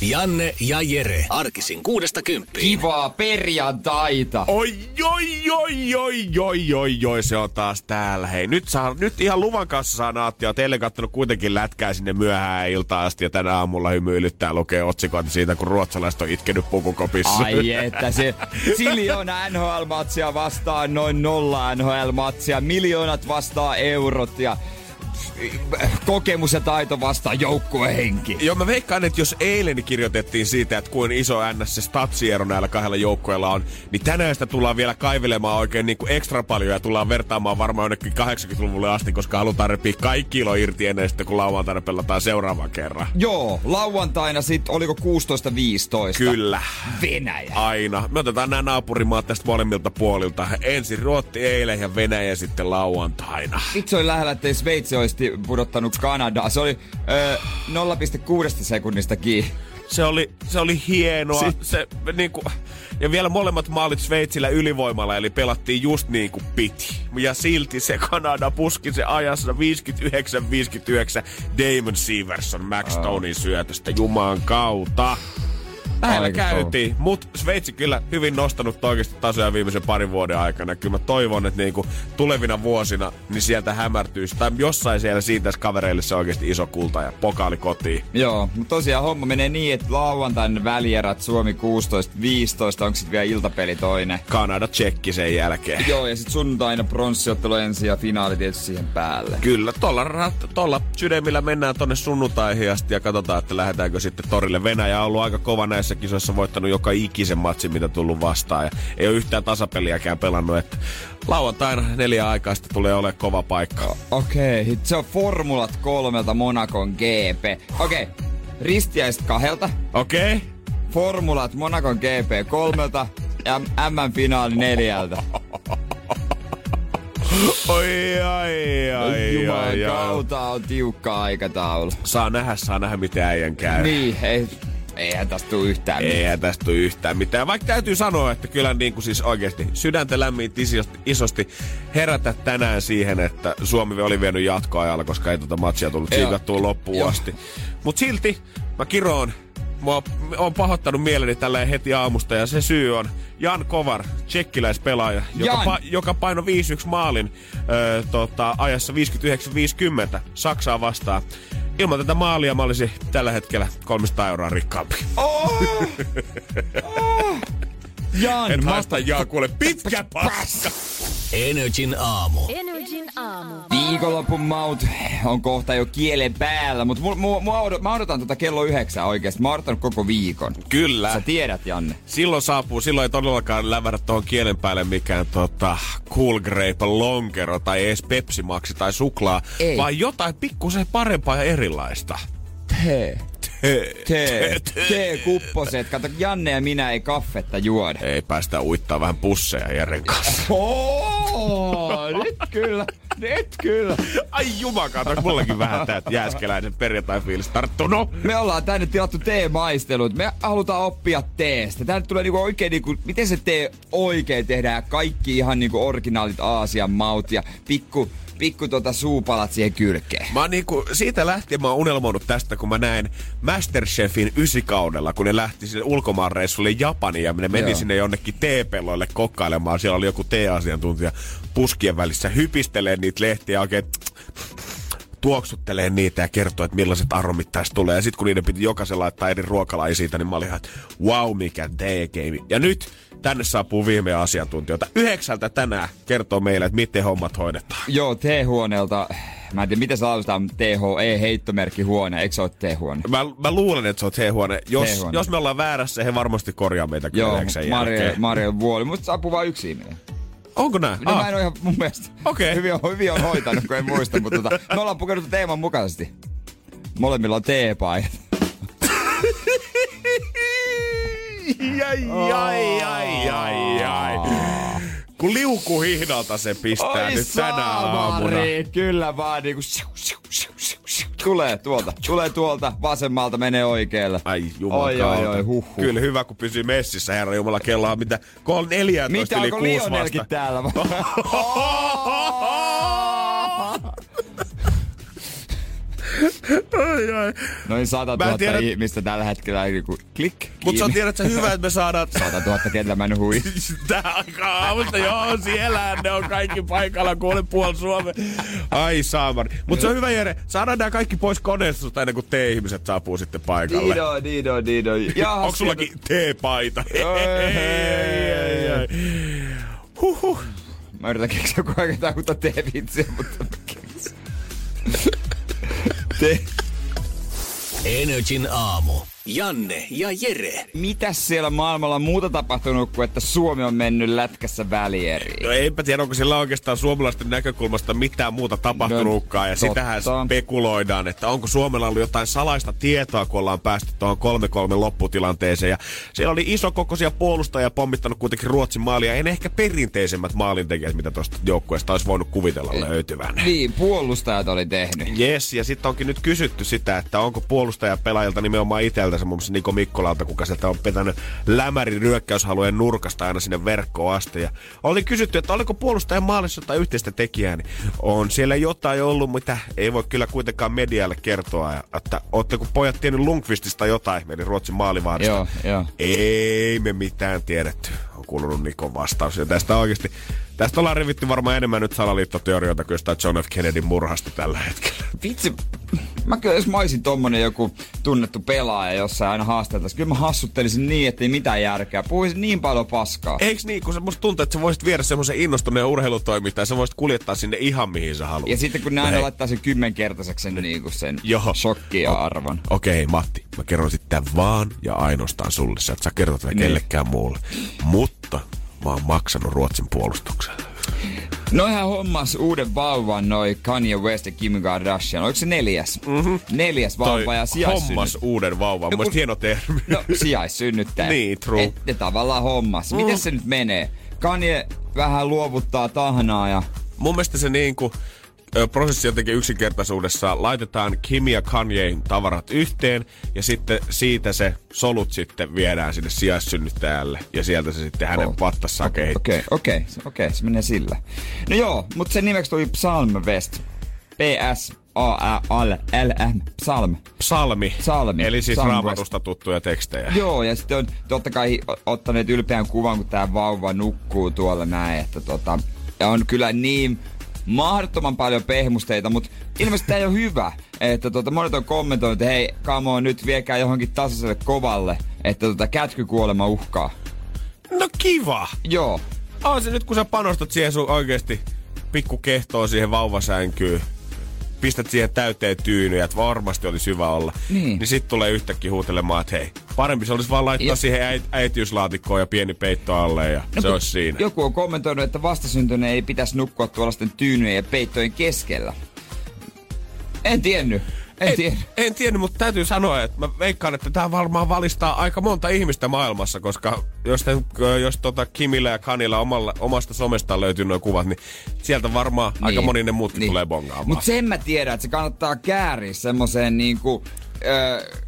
Janne ja Jere. Arkisin kuudesta kymppiin. Kivaa perjantaita. Oi, oi, oi, oi, oi, oi, oi, se on taas täällä. Hei, nyt, saa, nyt ihan luvan kanssa saa naattia. Teille kattonut kuitenkin lätkää sinne myöhään iltaan asti ja tänä aamulla hymyilyttää lukee otsikoita siitä, kun ruotsalaiset on itkenyt pukukopissa. Ai että se siljoona NHL-matsia vastaan noin nolla NHL-matsia, miljoonat vastaa eurot ja kokemus ja taito vastaan joukkuehenki. Joo, mä veikkaan, että jos eilen kirjoitettiin siitä, että kuin iso NS se statsiero näillä kahdella joukkueella on, niin tänään sitä tullaan vielä kaivelemaan oikein niin kuin ekstra paljon ja tullaan vertaamaan varmaan jonnekin 80-luvulle asti, koska halutaan repiä kaikki ilo irti ennen sitten, kun lauantaina pelataan seuraavan kerran. Joo, lauantaina sitten oliko 16-15? Kyllä. Venäjä. Aina. Me otetaan nämä naapurimaat tästä molemmilta puolilta. Ensin Ruotti eilen ja Venäjä sitten lauantaina. Vitsi oli lähellä, ettei Sveitsi olisi pudottanut Kanadaa. Se oli ö, 0,6 sekunnista kiinni. Se oli, se oli hienoa. Si- se, niinku, ja vielä molemmat maalit Sveitsillä ylivoimalla, eli pelattiin just niin kuin piti. Ja silti se Kanada puski se ajassa 59-59 Damon Severson Max Stonein syötöstä Jumaan kautta. Lähellä Aika käytiin, mutta Sveitsi kyllä hyvin nostanut oikeasti tasoja viimeisen parin vuoden aikana. Kyllä mä toivon, että niinku tulevina vuosina niin sieltä hämärtyisi, tai jossain siellä siitä kavereille se oikeasti iso kulta ja pokaali kotiin. Joo, mutta tosiaan homma menee niin, että lauantain välierät Suomi 16-15, onko sitten vielä iltapeli toinen. Kanada tsekki sen jälkeen. Joo, ja sitten sunnuntaina pronssiottelu ensin ja finaali tietysti siihen päälle. Kyllä, tuolla, rat- tuolla sydämillä mennään tonne sunnuntaihin asti ja katsotaan, että lähdetäänkö sitten torille. Venäjä on ollut aika kova näissä kisoissa, voittanut joka ikisen matsin, mitä tullut vastaan. Ja ei ole yhtään tasapeliäkään pelannut, että lauantaina neljä aikaa sitten tulee olemaan kova paikka. Okei, okay, se on Formulat kolmelta Monakon GP. Okei, okay. ristiäiset kahdelta, Okei? Okay? Formulat Monakon GP kolmelta ja M-finaali neljältä. Oi, ai, ai, Jumalan ai, ai. kautta on tiukka aikataulu. Saa nähdä, saa nähdä, miten äijän käy. Niin, ei, eihän tästä tule yhtään mitään. Eihän tästä tule yhtään mitään. Vaikka täytyy sanoa, että kyllä niin kuin siis oikeasti sydäntä lämmin isosti, herätä tänään siihen, että Suomi oli vienyt jatkoajalla, koska ei tuota matsia tullut siikattua loppuun Joo. asti. Mutta silti mä kiroon. Mä oon pahoittanut mieleni tällä heti aamusta ja se syy on Jan Kovar, tsekkiläispelaaja, joka, Jan. pa, joka paino 5-1 maalin ö, tota, ajassa 59-50 Saksaa vastaan. Ilman tätä maalia mä olisin tällä hetkellä 300 euroa rikkaampi. Oh! Oh! Jan, En haasta Jaa, kuule pitkä paska. Energin aamu. Energin aamu. Viikonlopun maut on kohta jo kielen päällä, mutta mu, mu, mu, mä odotan tota kello yhdeksän oikeesti. Mä oon odottanut koko viikon. Kyllä. Sä tiedät, Janne. Silloin saapuu, silloin ei todellakaan lävärä tuohon kielen päälle mikään tota, cool grape lonkero tai edes Pepsi Maxi tai suklaa, Ei. vaan jotain pikkusen parempaa ja erilaista. Tee. Tee. Tee. Tee kupposet. Kato, Janne ja minä ei kaffetta juoda. Ei päästä uittaa vähän pusseja Jeren kanssa. Oh, nyt kyllä. Nyt kyllä. Ai jumakaata, mullekin vähän tää jääskeläisen perjantai-fiilis tarttunut. Me ollaan tänne tilattu teemaistelut. Me halutaan oppia teestä. Tänne tulee niinku oikein niinku, miten se tee oikein tehdään. Kaikki ihan niinku originaalit Aasian maut ja pikku, pikku tota suupalat siihen kylkeen. Mä oon niinku, siitä lähtien mä oon unelmoinut tästä, kun mä näin Masterchefin ysikaudella, kun ne lähti sinne ulkomaanreissulle Japaniin ja ne meni Joo. sinne jonnekin teepelloille kokkailemaan. Siellä oli joku teeasiantuntija puskien välissä hypistelee niitä lehtiä ja oikein tuoksuttelee niitä ja kertoo, että millaiset aromit tästä tulee. Ja sitten kun niiden piti jokaisen laittaa eri ruokalaji siitä, niin mä olin ihan, että wow, mikä teekeimi. Ja nyt tänne saapuu viime asiantuntijoita. Yhdeksältä tänään kertoo meille, että miten hommat hoidetaan. Joo, T-huoneelta. Mä en tiedä, miten se lausutaan THE, heittomerkki huone. Eikö se ole T-huone? Mä, mä luulen, että se on T-huone. Jos, T-huone. jos me ollaan väärässä, he varmasti korjaa meitä kyllä Joo, Mario. Mario Vuoli. Musta saapuu vain yksi ihminen. Onko näin? No mä en ole ihan mun mielestä Okei. hyvin, on, hyvin on hoitanut, kun en muista, mutta tota, me ollaan pukenut teeman mukaisesti. Molemmilla on teepaidat. Ai, ai, ai, ai, ai. Kun liukuhihnalta se pistää Oi nyt tänä aamuna. Kyllä vaan niinku siu, siu, siu, siu, siu. Tulee tuolta, tulee tuolta, vasemmalta menee oikealle. Ai jumala Oi, oi, oi, huh, huh. Kyllä hyvä, kun pysyy messissä, herra jumala, on mitä, kol 14 Mitä, yli onko kuusi Lionelkin vasta. täällä? ai, ai. Noin 100 Mä en 000 tiedä- ihmistä tällä hetkellä niinku klik. Mut sä tiedät sä hyvä, että me saadaan... 100 000 kenellä mä hui. Tää alkaa aamusta, joo, siellä ne on kaikki paikalla, kuule puol Suomen. Ai saamari. Mut se on hyvä, Jere, saadaan nämä kaikki pois koneistosta ennen kuin te-ihmiset saapuu sitten paikalle. Dido, dido, dido. Jaha, Onko sullakin ei. Huhhuh. Mä yritän keksiä joku aika jotain uutta teevitsiä, mutta mä keksin. Energin aamu. Janne ja Jere. Mitäs siellä maailmalla on muuta tapahtunut kuin, että Suomi on mennyt lätkässä välieriin? No eipä tiedä, onko sillä oikeastaan suomalaisten näkökulmasta mitään muuta tapahtunutkaan. Ja No, totta. sitähän spekuloidaan, että onko Suomella ollut jotain salaista tietoa, kun ollaan päästy tuohon 3-3 lopputilanteeseen. Ja siellä oli iso kokoisia puolustajia pommittanut kuitenkin Ruotsin maalia. Ei ne ehkä perinteisemmät maalintekijät, mitä tuosta joukkueesta olisi voinut kuvitella löytyvän. Niin, puolustajat oli tehnyt. Yes, ja sitten onkin nyt kysytty sitä, että onko puolustajapelaajilta nimenomaan itseltänsä, muun muassa Niko Mikkolalta, kuka sieltä on petänyt lämärin ryökkäyshalujen nurkasta aina sinne verkkoon asti. Ja oli kysytty, että oliko puolustajan maalissa jotain yhteistä tekijää, niin on siellä jotain ollut, mitä ei voi kyllä kuitenkaan medialle kertoa. Ja, että ootteko pojat tiennyt Lundqvistista jotain, eli Ruotsin maalivahdista? Joo, joo. Ei me mitään tiedetty, on kuulunut Nikon vastaus. Ja tästä oikeasti, tästä ollaan revitty varmaan enemmän nyt salaliittoteorioita kuin jostain John F. Kennedyn murhasta tällä hetkellä. Vitsi, mä kyllä jos mä olisin tommonen joku tunnettu pelaaja jossain aina haasteltaisiin, kyllä mä hassuttelisin niin, ettei mitään järkeä. Puhuisin niin paljon paskaa. Eiks niin, kun se musta tuntuu, että sä voisit viedä semmoisen innostuneen urheilutoimittajan, sä voisit kuljettaa sinne ihan mihin sä haluat. Ja sitten kun ne aina Hei. laittaa sen kymmenkertaiseksi sen, niinku sen Joo. shokki ja arvon. Okei, Matti, mä kerron sitten vaan ja ainoastaan sulle. Sä et sä kerrot tätä Niin. kellekään muulle. Mutta mä oon maksanut Ruotsin puolustukselle. Noihän hommas uuden vauvan noi Kanye West ja Kim Kardashian. Oliko se neljäs? Mm-hmm. Neljäs vauva ja sijaissynnyt. hommas uuden vauvan. No kun- hieno termi. No, sijaissynnyttäjä. Niin, true. Et, ne tavallaan hommas. Miten se nyt menee? Kanye vähän luovuttaa tahnaa ja... Mun mielestä se niinku, ö, prosessi jotenkin yksinkertaisuudessa laitetaan Kim ja Kanyein tavarat yhteen ja sitten siitä se solut sitten viedään sinne sijaissynnyttäjälle ja sieltä se sitten hänen Oh. pattassaan kehittyy. Okei, okei, okei, okei, se menee sillä. No joo, mutta sen nimeksi tuli Psalm West. PS A-L-M, Psalm. Psalmi. Psalmi. Eli siis Psalm raamatusta tuttuja tekstejä. Joo, ja sitten on totta kai ottaneet ylpeän kuvan, kun tämä vauva nukkuu tuolla näin, että tota, ja on kyllä niin mahdottoman paljon pehmusteita, mutta ilmeisesti tämä ei ole hyvä. Että tota, monet on kommentoinut, että hei, come on, nyt viekää johonkin tasaiselle kovalle, että tota, kätkykuolema uhkaa. No kiva. Joo, On se nyt, kun sä panostat siihen sun oikeesti pikku kehtoon siihen vauvasänkyyn, pistät siihen täyteen tyynyjä, että varmasti olisi hyvä olla. Niin. Niin sit tulee yhtäkkiä huutelemaan, että hei, parempi se olisi vaan laittaa Ja- siihen äit- äitiyslaatikkoon ja pieni peitto alle ja se kun olisi siinä. Joku on kommentoinut, että vastasyntyinen ei pitäisi nukkua tuollaisten tyynyjen ja peittojen keskellä. En tiennyt. En, en tiedä. en tiennyt, mutta täytyy sanoa, että mä veikkaan, että tämä varmaan valistaa aika monta ihmistä maailmassa, koska jos, te, jos tota Kimillä ja Kanilla omalla, omasta somestaan löytyy nuo kuvat, niin sieltä varmaan niin. aika moni ne muutkin niin. tulee bongaamaan. Mutta sen mä tiedän, että se kannattaa kääriä semmoiseen niinku, öö,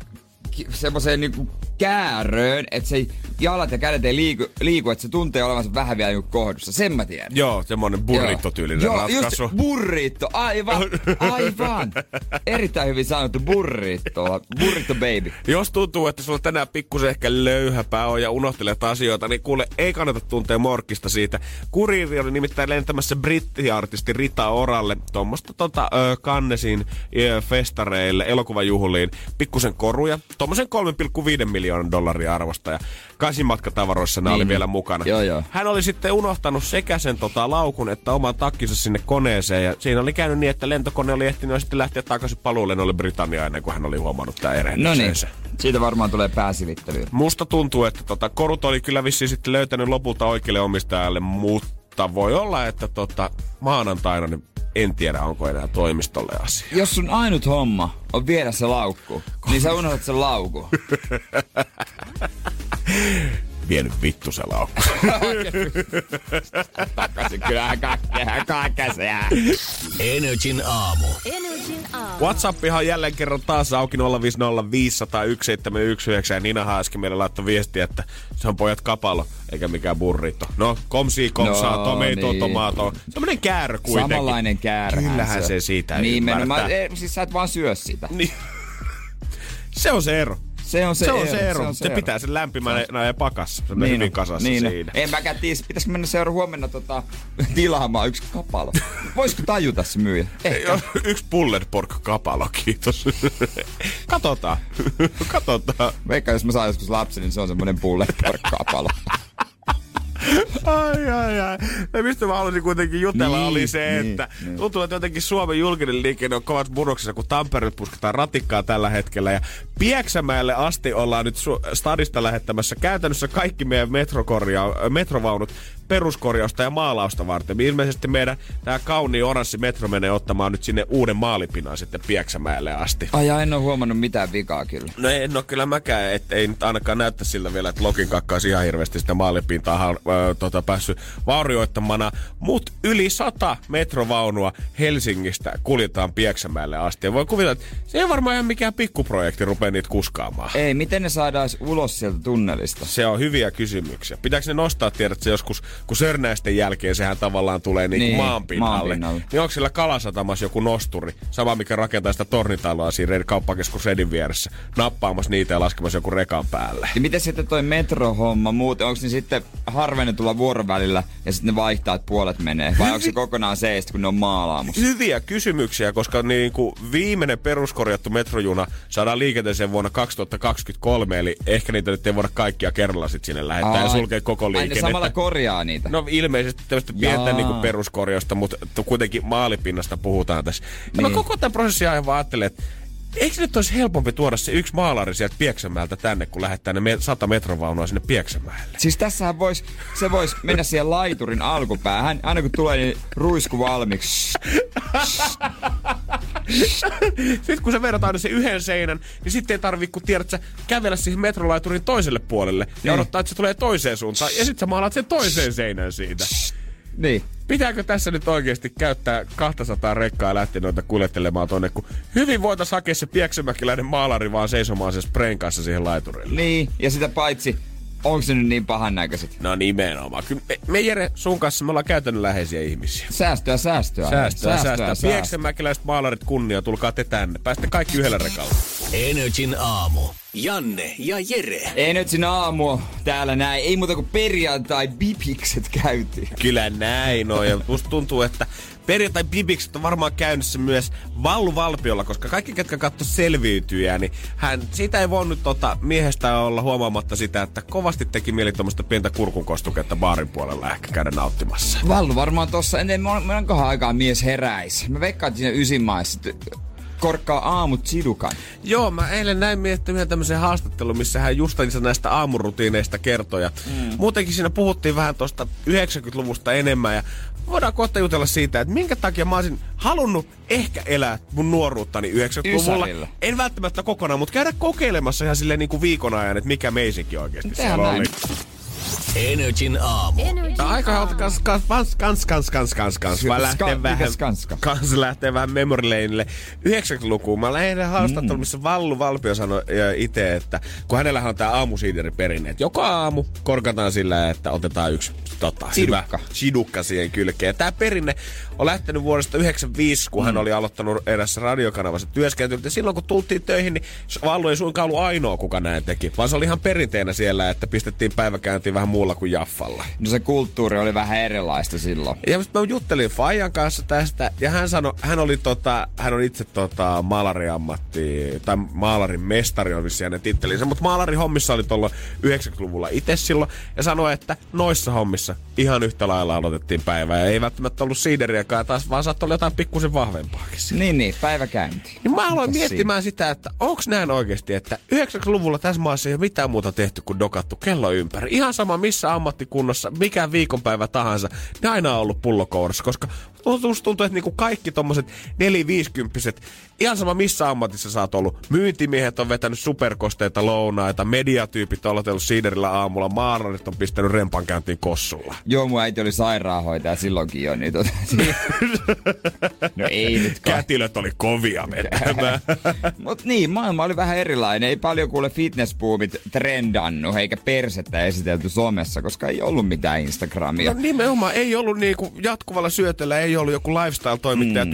semmoiseen niinku kääröön, että se jalat ja kädet ei liiku, liiku että se tuntee olevansa vähän vielä niinku kohdussa. Sen mä tiedän. Joo, semmonen burrito-tyylinen Joo, ratkaisu. just burrito, aivan, aivan. Erittäin hyvin sanottu burrito, burrito baby. Jos tuntuu, että sulla tänään pikkusen ehkä löyhäpää on ja unohtelet asioita, niin kuule, ei kannata tuntea morkkista siitä. Kuriiri oli nimittäin lentämässä brittiartisti Rita Oralle tuommoista tota, ö, kannesin ö, festareille, elokuvajuhliin, pikkusen koruja, tuommoisen 3,5 miljoonan dollaria arvosta ja kasimatkatavaroissa nämä Niin, oli niin. vielä mukana. Joo, joo. Hän oli sitten unohtanut sekä sen tota, laukun että oman takkinsa sinne koneeseen ja siinä oli käynyt niin, että lentokone oli ehtinyt sitten lähteä takaisin paluulennolle Britanniaan ennen kuin hän oli huomannut tämä No niin, siitä varmaan tulee pääsivittelyä. Musta tuntuu, että tota, korut oli kyllä vissiin sitten löytänyt lopulta oikealle omistajalle, mutta voi olla, että tota, maanantaina niin en tiedä onko enää toimistolle asia. Jos sun ainut homma on viedä se laukku, niin sä unohdat sen laukun. Vienyt vittu se laukku. Takaisin kyllähän kaikkea, kaikkea se jää. Energin aamu. Whatsappihan on jälleen kerran taas auki 050501719 ja Nina äsken meille laittoi viestiä, että se on pojat kapalo, eikä mikään burrito. No, komsi, komsaa, No, tomato, niin. tomato. Semmoinen käärö kuitenkin. Samanlainen käärä. Kyllähän se siitä Nimenomaan, ymmärtää. ei, siis sä et vaan syö sitä. Niin. Se on se ero. Se on se, Se on ero. se ero. Se, on Se, pitää sen lämpimänä ja pakassa. Se on Niin hyvin on, kasassa niin on. siinä. En mäkään tiedä, pitäisikö mennä seura huomenna tota, tilaamaan yksi kapalo. Voisiko tajuta se myyjä? Ehkä. Yksi pulled pork kapalo, kiitos. Katsotaan. Katsotaan. Veikka, jos mä saan joskus lapsen, niin se on semmonen pulle kapalo. Ai, ai, ai. Ja mistä mä haluaisin kuitenkin jutella Niin, oli se, niin, että niin. tuntuu, että jotenkin Suomen julkinen liikenne on kovassa murroksessa, kun Tampereelle pusketaan ratikkaa tällä hetkellä. Ja Pieksämäelle asti ollaan nyt stadista lähettämässä käytännössä kaikki meidän metrokorja- metrovaunut peruskorjausta ja maalausta varten. Ilmeisesti meidän tämä kauniin oranssi metro menee ottamaan nyt sinne uuden maalipinan sitten Pieksämäelle asti. Ai ja en oo huomannut mitään vikaa kyllä. No en ole kyllä mäkään, että ei nyt ainakaan näyttä siltä vielä, että Lokin kakka olisi ihan hirveästi sitä maalipintaa äh, tota, päässyt vaurioittamana. Mut yli sata metrovaunua Helsingistä kuljetaan Pieksämäelle asti. Ja voi kuvitella, että se ei varmaan ihan mikään pikkuprojekti rupea niitä kuskaamaan. Ei, miten ne saadaan ulos sieltä tunnelista? Se on hyviä kysymyksiä. Pitääkö ne nostaa, tiedät, se joskus, kun Sörnäisten jälkeen sehän tavallaan tulee niin, Niin, niin maanpinnalle. maanpinnalle. Niin onko sillä Kalasatamassa joku nosturi, sama mikä rakentaa sitä tornitaloa siinä kauppakeskus Redin vieressä, nappaamassa niitä ja laskemassa joku rekan päälle? Ja miten sitten toi metrohomma muuten, onko ne sitten harvennetulla vuorovälillä ja sitten ne vaihtaa, että puolet menee? Vai onko se kokonaan seistä, kun ne on maalaamus? Hyviä kysymyksiä, koska niin kuin viimeinen peruskorjattu metrojuna saadaan liikenteeseen vuonna 2023, eli ehkä niitä nyt ei voida kaikkia kerralla sitten sinne lähettää ja Ai- sulkea koko Ai ne liikennettä. samalla korjaa niitä. No ilmeisesti tämmöistä pientä niin kuin peruskorjausta, mutta kuitenkin maalipinnasta puhutaan tässä. Ja Niin. mä koko tämän prosessin ajan vaan ajattelen, että eikö nyt olisi helpompi tuoda se yksi maalari sieltä Pieksämäeltä tänne, kun lähettää ne me- sata metrovaunua sinne Pieksämäelle? Siis tässähän vois, se vois mennä siihen laiturin alkupäähän. Aina kun tulee niin ruisku valmiiksi. Sitten kun se verrataan aina se yhden seinän, niin sitten ei tarvii, kun tiedät, sä kävellä siihen metrolaiturin toiselle puolelle ja Niin. odottaa, että se tulee toiseen suuntaan. Ja sitten sä maalaat sen toiseen seinään siitä. Niin. Pitääkö tässä nyt oikeasti käyttää 200 rekkaa ja lähteä noita kuljettelemaan tonne, kun hyvin voitaisiin hakea se pieksämäkiläinen maalari vaan seisomaan sen sprayn kanssa siihen laiturille. Niin, ja sitä paitsi, onko se nyt niin pahan näköiset? No nimenomaan. Kyllä me, me Jere sun kanssa me ollaan käytännönläheisiä ihmisiä. Säästöä, säästöä. Säästöä, säästöä. Pieksämäkiläiset maalarit kunnia, tulkaa te tänne. Päästä kaikki yhdellä rekalla. Energin aamu. Janne ja Jere. Ei nyt sinä aamu täällä näin. Ei muuta kuin perjantai bipikset käytiin. Kyllä näin on. Ja musta tuntuu, että perjantai bibikset on varmaan käynnissä myös Vallu Valpiolla, koska kaikki, ketkä katso selviytyjää, niin hän, siitä ei voinut tota, miehestä olla huomaamatta sitä, että kovasti teki mieli tuommoista pientä kurkunkostuketta baarin puolella ehkä käydä nauttimassa. Vallu varmaan tossa, en tiedä monenkohan aikaa mies heräis. Mä veikkaan, että siinä ysin maissa korkkaa aamut sidukan. Joo, mä eilen näin miettinyt yhden tämmöisen haastattelun, missä hän justansa näistä aamurutiineista kertoi. Ja mm. Muutenkin siinä puhuttiin vähän tuosta 90-luvusta enemmän ja voidaan kohta jutella siitä, että minkä takia mä olisin halunnut ehkä elää mun nuoruuttani 90-luvulla. Ysärillä. En välttämättä kokonaan, mutta käydä kokeilemassa ihan silleen niin kuin viikon ajan, että mikä meisinkin oikeasti Tehdään siellä näin. oli. Energin aamu. Aika halta kans, kans, kans, kans, kans, kans, kans, kans. Lähten vähän, mikäs kanska? kans lähtee vähän memory laneille 90-lukuun. Mä lähden haastatteluun, missä Vallu Valpio sanoi itse, että kun hänellähän on tää aamusiideriperinne, että joka aamu korkataan sillä, että otetaan yksi tota, Sidukka. hyvä sidukka siihen kylkeen. Ja tää perinne on lähtenyt vuodesta 95, kun hän oli aloittanut erässä radiokanavassa työskentelyt. Ja silloin kun tultiin töihin, niin Vallu ei suinkaan ollut ainoa, kuka näin teki, vaan se oli ihan perinteenä siellä, että pistettiin päiväkäyntiin vähän muulla kuin Jaffalla. No se kulttuuri oli vähän erilaista silloin. Ja mä juttelin Fajan kanssa tästä, ja hän sanoi, hän oli tota, hän on itse tota maalariammatti, tai maalarin mestari on vissiin hänen tittelinsä, mutta maalarihommissa oli tuolla 90-luvulla itse silloin, ja sanoi, että noissa hommissa ihan yhtä lailla aloitettiin päivää, ja ei välttämättä ollut siideriäkaan taas, vaan saattoi olla jotain pikkusen vahvempaakin. siinä. Niin, niin, päiväkäynti. Niin mä aloin Mitäs miettimään sitä, että onks näin oikeasti, että 90-luvulla tässä maassa ei ole mitään muuta tehty kuin dokattu kello ympäri. Ihan sama missä ammattikunnossa, mikä viikonpäivä tahansa, ne aina on ollut pullokourassa, koska tuntuu, että niinku kaikki tommoset neliviisikymppiset, ihan sama missä ammatissa sä oot ollut. Myyntimiehet on vetänyt superkosteita lounaita, mediatyypit on aloitellut siiderillä aamulla, maalarit on pistänyt rempan käyntiin kossulla. Joo, mun äiti oli sairaanhoitaja silloinkin jo, niin tota, No ei nyt kai. Kätilöt oli kovia vetämään. Mut niin, maailma oli vähän erilainen. Ei paljon kuule fitnesspuumit trendannu, eikä persettä esitelty somessa, koska ei ollut mitään Instagramia. No nimenomaan, ei ollut niinku jatkuvalla syötöllä, ei ollut joku lifestyle-toimittaja mm.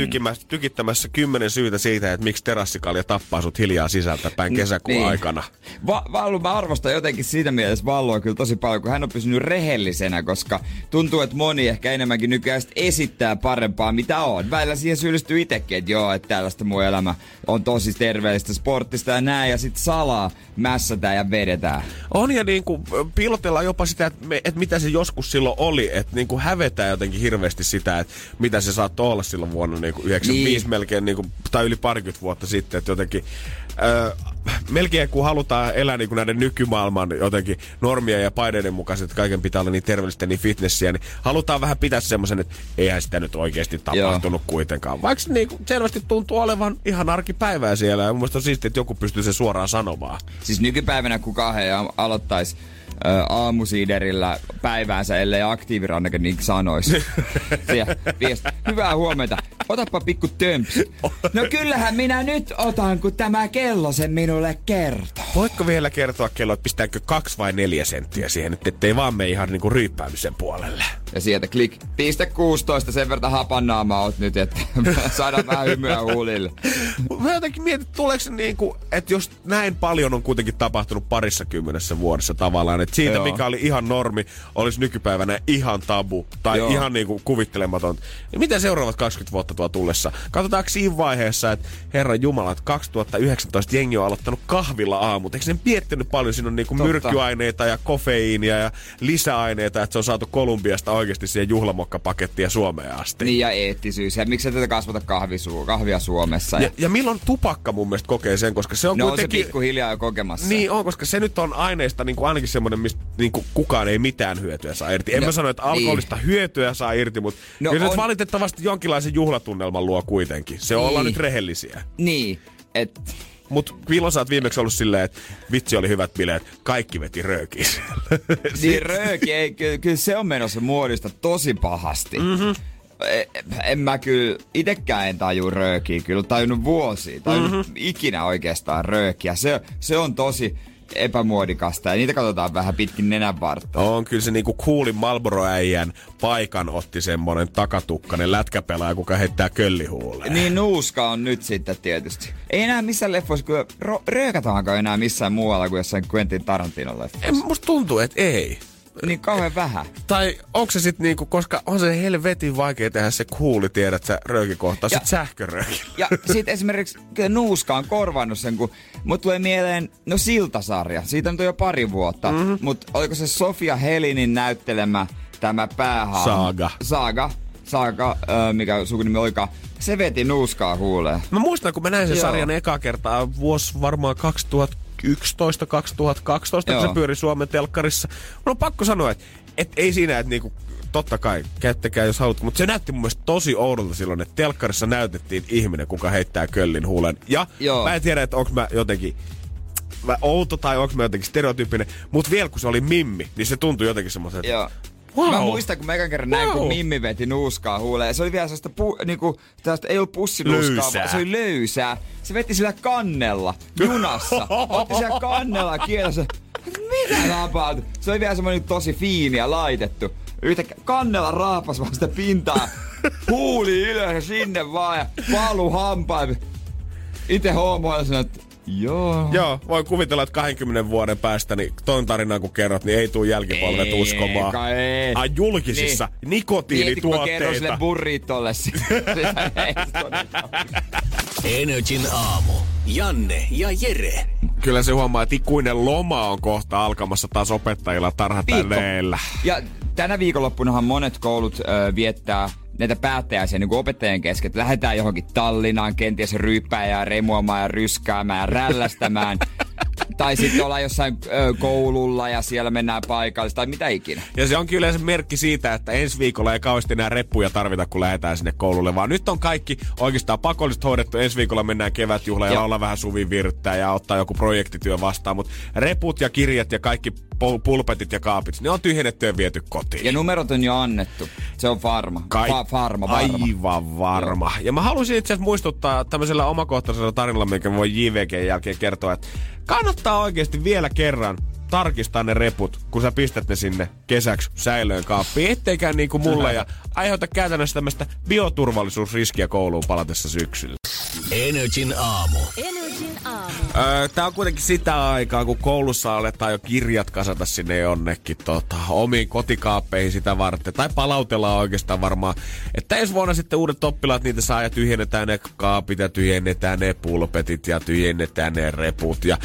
tykittämässä kymmenen syytä siitä, että miksi terassikalja tappaa sut hiljaa sisältä päin kesäkuun niin. aikana. Va- Vallu, mä arvostan jotenkin siitä mielessä Vallua kyllä tosi paljon, kun hän on pysynyt rehellisenä, koska tuntuu, että moni ehkä enemmänkin nykyään esittää parempaa, mitä on. Välillä siihen syyllistyy itsekin, että joo, että tällaista mun elämä on tosi terveellistä sporttista ja näin, ja sitten salaa mässätään ja vedetään. On ja niin kuin piilotellaan jopa sitä, että, me, että mitä se joskus silloin oli, että niin kuin hävetään jotenkin hirveästi sitä, että mitä se saattoi olla silloin vuonna niin kuin 95 niin. melkein, niin kuin, tai yli parikymmentä vuotta sitten, että jotenkin öö, melkein kun halutaan elää niin kuin näiden nykymaailman jotenkin normia ja paineiden mukaiset, että kaiken pitää olla niin terveellistä niin fitnessiä, niin halutaan vähän pitää semmoisen, että eihän sitä nyt oikeasti tapahtunut Joo. kuitenkaan. Vaikka niin kuin selvästi tuntuu olevan ihan arkipäivää siellä ja mun mielestä on siistiä, että joku pystyy sen suoraan sanomaan. Siis nykypäivänä kukaan ei aloittaisi aamusiiderillä päiväänsä, ellei aktiivirannakin niin sanoisi. Hyvää huomenta. Otapa pikku tömps. No kyllähän minä nyt otan, kun tämä kello sen minulle kertoo. Voitko vielä kertoa kello, että pistääkö kaksi vai neljä senttiä siihen, ettei vaan me ihan niinku ryyppäämisen puolelle? Ja sieltä klik, piste 16, sen verran hapannaama oot nyt, että saadaan vähän hymyä huulille. Mä jotenkin mietin, tuleeko se niinku, että jos näin paljon on kuitenkin tapahtunut parissa kymmenessä vuodessa tavallaan, että siitä, Joo. mikä oli ihan normi, olisi nykypäivänä ihan tabu tai Joo. ihan niinku kuvittelematon. Niin miten seuraavat 20 vuotta tuo tullessa? Katsotaanko siinä vaiheessa, että herran jumala, että 2019 jengi on aloittanut kahvilla aamut. Eikö sen miettinyt paljon? Siinä on niinku myrkkyaineita ja kofeiinia ja lisäaineita, että se on saatu Kolumbiasta oikeasti siihen juhlamokkapakettia Suomeen asti. Niin ja eettisyys. Ja miksi tätä kasvata kahvisu- kahvia Suomessa? Ja, ja, ja, milloin tupakka mun mielestä kokee sen, koska se on no, kuitenkin... on se pikkuhiljaa jo kokemassa. Niin on, koska se nyt on aineista niin kuin ainakin semmoinen, mistä niin kuin kukaan ei mitään hyötyä saa irti. En no, mä sano, että alkoholista niin. hyötyä saa irti, mutta no, kyllä on... valitettavasti jonkinlaisen juhlatunnelman luo kuitenkin. Se niin. ollaan nyt rehellisiä. Niin, että Mut milloin sä oot viimeksi ollut silleen, että vitsi oli hyvät bileet, kaikki veti röökiä Niin rööki, ei, kyllä, kyllä se on menossa muodista tosi pahasti. Mm-hmm. En mä kyllä, itekään en taju röökiä, kyllä tajunnut vuosia, tajunnut mm-hmm. ikinä oikeastaan röökiä. Se, se on tosi, epämuodikasta ja niitä katsotaan vähän pitkin nenänvartta. On kyllä se niinku kuulin Marlboro-äijän paikan otti semmonen takatukkainen lätkäpelaaja, kuka heittää köllihuuleen. Niin nuuska on nyt sitten tietysti. Ei enää missään leffoissa, kyllä ro- röökataanko enää missään muualla kuin jossain Quentin Tarantinon leffoissa. Musta tuntuu, että ei. Niin kauhean vähän. Tai onko se sitten niinku, koska on se helvetin vaikea tehdä se kuuli, tiedät sä, röökikohta, sit sähköröökillä. Ja sit esimerkiksi Nuuska on korvannut sen, kun mut tulee mieleen, no Siltasarja, siitä on jo pari vuotta, mm-hmm. mutta oliko se Sofia Helinin näyttelemä tämä päähahmo? Saaga. Saaga. Saaga, äh, mikä sukunimi olikaan. Se veti nuuskaa huuleen. Mä muistan, kun mä näin sen Joo. sarjan eka kertaa vuosi varmaan 2000 2011, 2012, kun se pyöri Suomen telkkarissa. Mun on pakko sanoa, että et ei siinä, että niinku, totta kai, käyttäkää jos haluat, mutta se näytti mun mielestä tosi oudolta silloin, että telkkarissa näytettiin ihminen, kuka heittää köllin huulen. Ja Joo. mä en tiedä, että onko mä jotenkin mä outo tai onko mä jotenkin stereotyyppinen, mutta vielä kun se oli Mimmi, niin se tuntui jotenkin semmoiselta, Joo. Wow. Mä muistan, kun mä ekan kerran wow. näin, kun Mimmi veti nuuskaa huuleen. Se oli vielä sellaista, pu, niinku, tällaista ei ollut pussinuuskaa, vaan se oli löysää. Se veti sillä kannella, junassa. Otti sillä kannella kielessä. Mitä tapahtui? Se oli vielä semmoinen tosi fiiniä laitettu. Yhtäkkiä kannella raapas vaan sitä pintaa. Huuli ylös ja sinne vaan ja palu hampain. Itse hoomoilla että Joo. Joo, voi kuvitella, että 20 vuoden päästä, niin ton tarinan kun kerrot, niin ei tuu jälkipolvet ei, uskomaan. Ei. Ai julkisissa niin. nikotiinituotteita. Mieti, kun mä burritolle Energin aamu. Janne ja Jere. Kyllä se huomaa, että ikuinen loma on kohta alkamassa taas opettajilla tarhatäleillä. Ja tänä viikonloppunahan monet koulut ö, viettää näitä päättäjäisiä niin opettajien kesken, että lähdetään johonkin Tallinnaan, kenties ryyppää ja remuamaan ja ryskäämään ja rällästämään. Tai sitten ollaan jossain ö, koululla ja siellä mennään paikalle tai mitä ikinä. Ja se onkin yleensä merkki siitä, että ensi viikolla ei kauheasti enää reppuja tarvita, kun lähdetään sinne koululle, vaan nyt on kaikki oikeastaan pakollisesti hoidettu. Ensi viikolla mennään kevätjuhlaan ja olla vähän suvivirttää ja ottaa joku projektityö vastaan, mutta reput ja kirjat ja kaikki pulpetit ja kaapit, ne on tyhjennetty ja viety kotiin. Ja numerot on jo annettu. Se on varma. Kai- Fa- farma, varma. Aivan varma. Joo. Ja mä haluaisin itse asiassa muistuttaa tämmöisellä omakohtaisella tarinalla, mikä voi JVG jälkeen kertoa, että kannattaa oikeasti vielä kerran tarkistaa ne reput, kun sä pistät ne sinne kesäksi säilöön kaappiin, etteikään niin kuin mulle ja aiheuta käytännössä tämmöistä bioturvallisuusriskiä kouluun palatessa syksyllä. Energin aamu. Energin aamu. Öö, tää on kuitenkin sitä aikaa, kun koulussa aletaan jo kirjat kasata sinne jonnekin tota, omiin kotikaappeihin sitä varten. Tai palautellaan oikeastaan varmaan, että ensi vuonna sitten uudet oppilaat niitä saa ja tyhjennetään ne kaapit ja tyhjennetään ne pulpetit ja tyhjennetään ne reput ja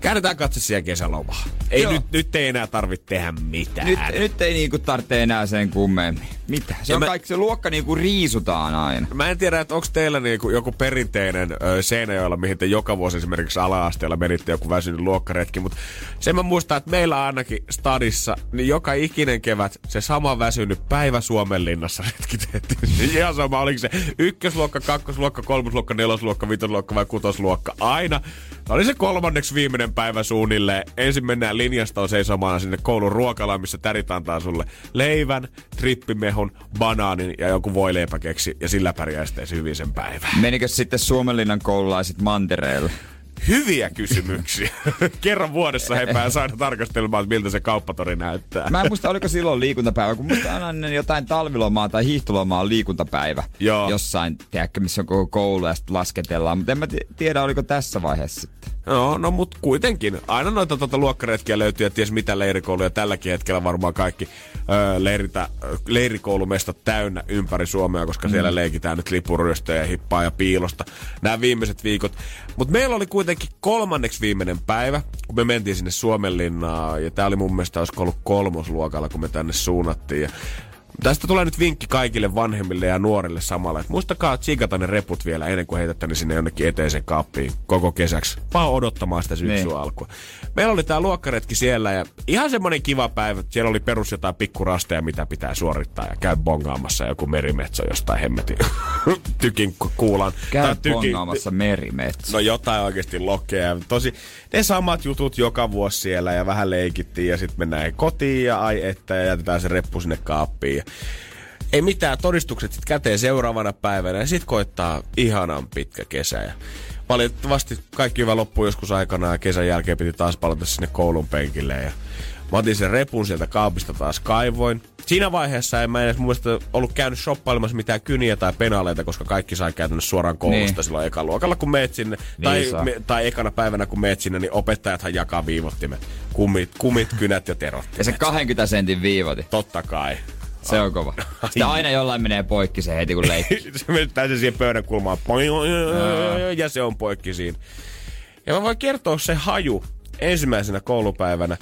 käännetään katse siihen kesälomaan. Ei nyt, nyt ei enää tarvitse tehdä mitään. Nyt, nyt ei niinku tarvitse enää sen kummemmin. Mitä? Se Ja on mä- kaikki, se luokka niinku riisutaan aina. Mä en tiedä, että onko teillä niinku joku perinteinen ö, Seinäjoella, mihin te joka vuosi esimerkiksi ala-asteella menitte joku väsynyt luokkaretki, mutta sen mä muistan, että meillä ainakin stadissa, niin joka ikinen kevät se sama väsynyt päivä Suomenlinnassa retki tehtiin. Ihan sama, oliko se ykkösluokka, kakkosluokka, kolmosluokka, nelosluokka, vitosluokka vai kutosluokka. Aina oli se kolmanneksi viimeinen päivä suunnilleen. Ensin mennään linjastoon seisomaan sinne koulun ruokalaan, missä tärit antaa sulle leivän, trippimehun, banaanin ja joku voileipäkeksi ja sillä pärjää sitten hyvin sen päivän. Menikö sitten Suomenlinnan koululaiset mantereelle? Hyviä kysymyksiä. Kerran vuodessa he pääsevät aina tarkastelemaan, miltä se kauppatori näyttää. Mä en muista, oliko silloin liikuntapäivä, kun musta aina ennen jotain talvilomaa tai hiihtolomaa on liikuntapäivä. Joo. Jossain, tiedätkö, missä on koko koulu ja sitten lasketellaan. Mutta en mä ti- tiedä, oliko tässä vaiheessa sitten. No, no mut kuitenkin. Aina noita tota luokkaretkiä löytyy ja ties mitä leirikouluja. Tälläkin hetkellä varmaan kaikki öö, leiritä, leirikoulumestat täynnä ympäri Suomea, koska mm. siellä leikitään nyt lipuryöstöjä ja hippaa ja piilosta nämä viimeiset viikot. Mutta meillä oli kuitenkin kolmanneksi viimeinen päivä, kun me mentiin sinne Suomenlinnaan. Ja tää oli mun mielestä olisiko ollut kolmosluokalla, kun me tänne suunnattiin. Ja Tästä tulee nyt vinkki kaikille vanhemmille ja nuorille samalla, että muistakaa tsiikata ne reput vielä ennen kuin heitätte ne sinne jonnekin eteisen kaappiin koko kesäksi. Vaan odottamaan sitä syksyn Niin. alkua. Meillä oli tää luokkaretki siellä ja ihan semmonen kiva päivä. Siellä oli perus jotain pikkurasteja, mitä pitää suorittaa ja käy bongaamassa joku merimetso jostain hemmetin tykin ku- kuulan. Käy Tai tykin- bongaamassa merimetsä. No jotain oikeasti lokkeja. Tosi, ne samat jutut joka vuosi siellä ja vähän leikittiin ja sitten mennään kotiin ja ai että ja jätetään se reppu sinne kaappiin. Ei mitään, todistukset sitten käteen seuraavana päivänä ja sitten koittaa ihanan pitkä kesä. Ja valitettavasti kaikki hyvä loppuu joskus aikana ja kesän jälkeen piti taas palata sinne koulun penkille ja Mä otin sen repun sieltä kaapista taas kaivoin. Siinä vaiheessa en mä edes mun mielestä ollut käynyt shoppailemassa mitään kyniä tai penaleita, koska kaikki sai käytännössä suoraan koulusta Niin. silloin eka luokalla, kun meet sinne. tai, saa. me, tai ekana päivänä, kun meet sinne, niin opettajathan jakaa viivottimet. Kumit, kumit kynät ja terottimet. Ja se 20 sentin viivoti. Totta kai. Se on kova. Sitten aina jollain menee poikki se heti kun leikki. se pääsee siihen pöydän kulmaan. Ja se on poikki siinä. Ja mä voin kertoa se haju ensimmäisenä koulupäivänä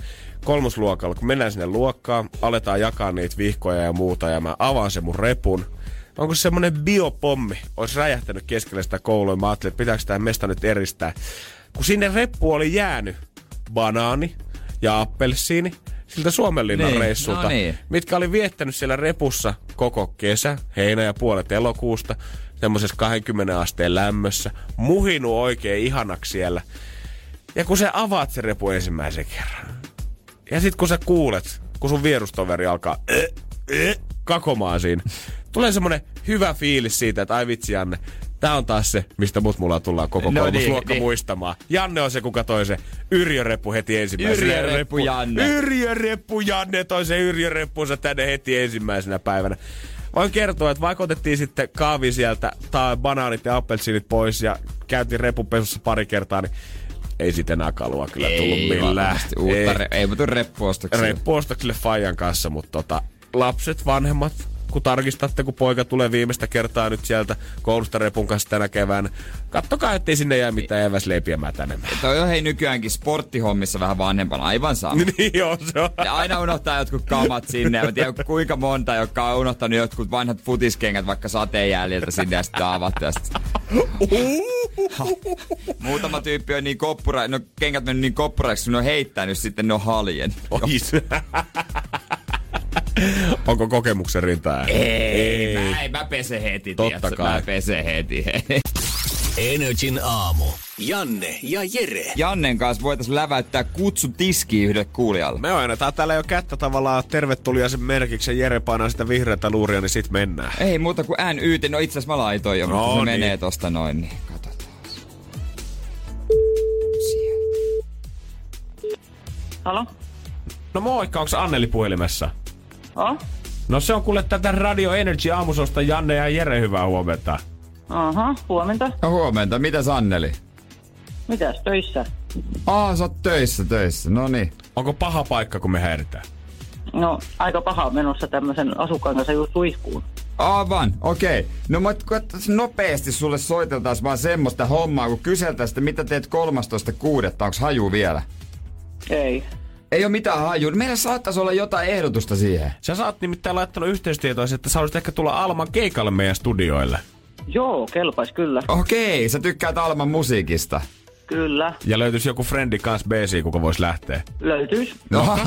kolmosluokalla, kun mennään sinne luokkaan, aletaan jakaa niitä vihkoja ja muuta, ja mä avaan sen mun repun. Onko se semmonen biopommi, olisi räjähtänyt keskelle sitä koulua, ja mä ajattelin, että pitääkö tämä mesta nyt eristää. Kun sinne reppu oli jäänyt banaani ja appelsiini, siltä Suomenlinnan Niin, reissulta, no niin. mitkä oli viettänyt siellä repussa koko kesä, heinä ja puolet elokuusta, semmoisessa 20 asteen lämmössä, muhinut oikein ihanaksi siellä. Ja kun sä avaat sen repu ensimmäisen kerran, ja sit kun sä kuulet, kun sun vierustoveri alkaa äh, äh, kakomaan siinä, tulee semmonen hyvä fiilis siitä, että ai vitsi Janne, tää on taas se, mistä mut mulla tullaan koko No niin, kolmosluokka niin. muistamaan. Janne on se, kuka toi se Yrjö-reppu heti ensimmäisenä. Yrjö-reppu Reppu- Janne. Yrjö-reppu Janne toi se Yrjö-reppunsa tänne heti ensimmäisenä päivänä. Voin kertoa, että vaikka otettiin sitten kaavi sieltä tai banaanit ja appelsiinit pois ja käytiin repupesussa pari kertaa, niin ei sitten enää kalua kyllä tullut millään. Uutta Ei. re- ei muutu reppuostoksia. Reppuostoksille Fajan kanssa, mutta tota, lapset, vanhemmat, kun tarkistatte, kun poika tulee viimeistä kertaa nyt sieltä koulusta repun kanssa tänä keväänä, kattokaa, ettei sinne jää mitään eväsleipiä mätänemään. Toi on hei nykyäänkin sporttihommissa vähän vanhempana, aivan sama. niin joo, se on. Ne aina unohtaa jotkut kamat sinne. Mä tiedän kuinka monta, jotka on unohtanut jotkut vanhat futiskengät vaikka sateenjäljiltä sinne ja sitten avattu. Ja sit Muutama tyyppi on niin koppura, no kengät mennyt niin koppuraiksi, kun ne on heittänyt sitten ne on haljen. Onko kokemuksen rintaa? Ei, Mä, ei, mä pesen heti, Totta kai. Mä pesen heti. Energin aamu. Janne ja Jere. Jannen kanssa voitaisiin läväyttää kutsu tiskiin yhdelle kuulijalle. Me annetaan täällä jo kättä tavallaan tervetuliaisen merkiksi ja Jere painaa sitä vihreätä luuria, niin sit mennään. Ei muuta kuin NYT. No itse asiassa mä laitoin jo, No mutta se niin. menee tosta noin. Niin katsotaan. Halo? No moikka, onko Anneli puhelimessa? Oh? No se on kuule tätä Radio Energy aamusosta Janne ja Jere, hyvää huomenta. Aha, huomenta. No huomenta, mitä Anneli? Mitäs töissä? Aa, sä oot töissä, töissä. No niin. Onko paha paikka, kun me häiritään? No, aika paha menossa tämmöisen asukkaan kanssa just suihkuun. Aivan, okei. Okay. No mä katsotaan nopeasti sulle soiteltais vaan semmoista hommaa, kun kyseltäis, että mitä teet 13.6. Onks haju vielä? Ei. Ei ole mitään haju. Meillä saattaisi olla jotain ehdotusta siihen. Sä saat nimittäin laittanut yhteystietoisia, että sä ehkä tulla Alman keikalle meidän studioille. Joo, kelpais kyllä. Okei, sä tykkäät Alman musiikista. Kyllä. Ja löytyisi joku frendi kans BC, kuka voisi lähteä. Löytyis. No,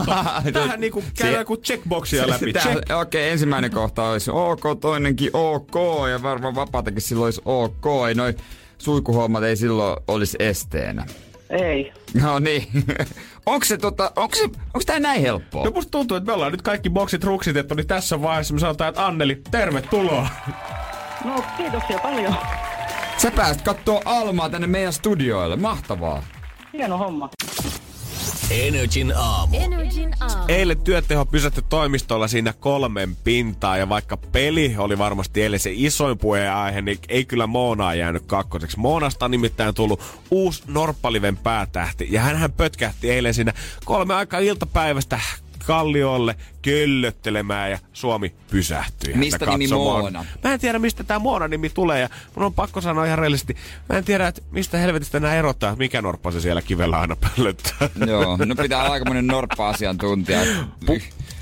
Tähän niinku käydään kuin checkboxia läpi. Check. Okei, ensimmäinen kohta olisi ok, toinenkin ok ja varmaan vapaatakin silloin olisi ok. Ei noi suikuhommat ei silloin olisi esteenä. Ei. No niin. onko se tota, onko se, onko tää näin helppoa? No musta tuntuu, että me ollaan nyt kaikki boksit ruksitettu, niin tässä vaiheessa me sanotaan, että Anneli, tervetuloa. No, kiitoksia paljon. Sä pääst kattoo Almaa tänne meidän studioille. Mahtavaa. Hieno homma. Energin aamu. Energin aamu. Eilen työteho pysähtyi toimistolla siinä kolmen pintaa ja vaikka peli oli varmasti eilen se isoin puheenaihe, niin ei kyllä Moonaa jäänyt kakkoseksi. Moonasta on nimittäin tullut uusi Norppaliven päätähti ja hän pötkähti eilen siinä kolme aikaa iltapäivästä kalliolle köllöttelemään ja Suomi pysähtyi. Mistä nimi. Moona? Mä en tiedä, mistä tämä Moona-nimi tulee ja mun on pakko sanoa ihan reellisesti. Mä en tiedä, että mistä helvetistä nämä erottaa, mikä norppa se siellä kivellä aina pöllöttää. Joo, no pitää olla aikamoinen norppa-asiantuntija. Pu-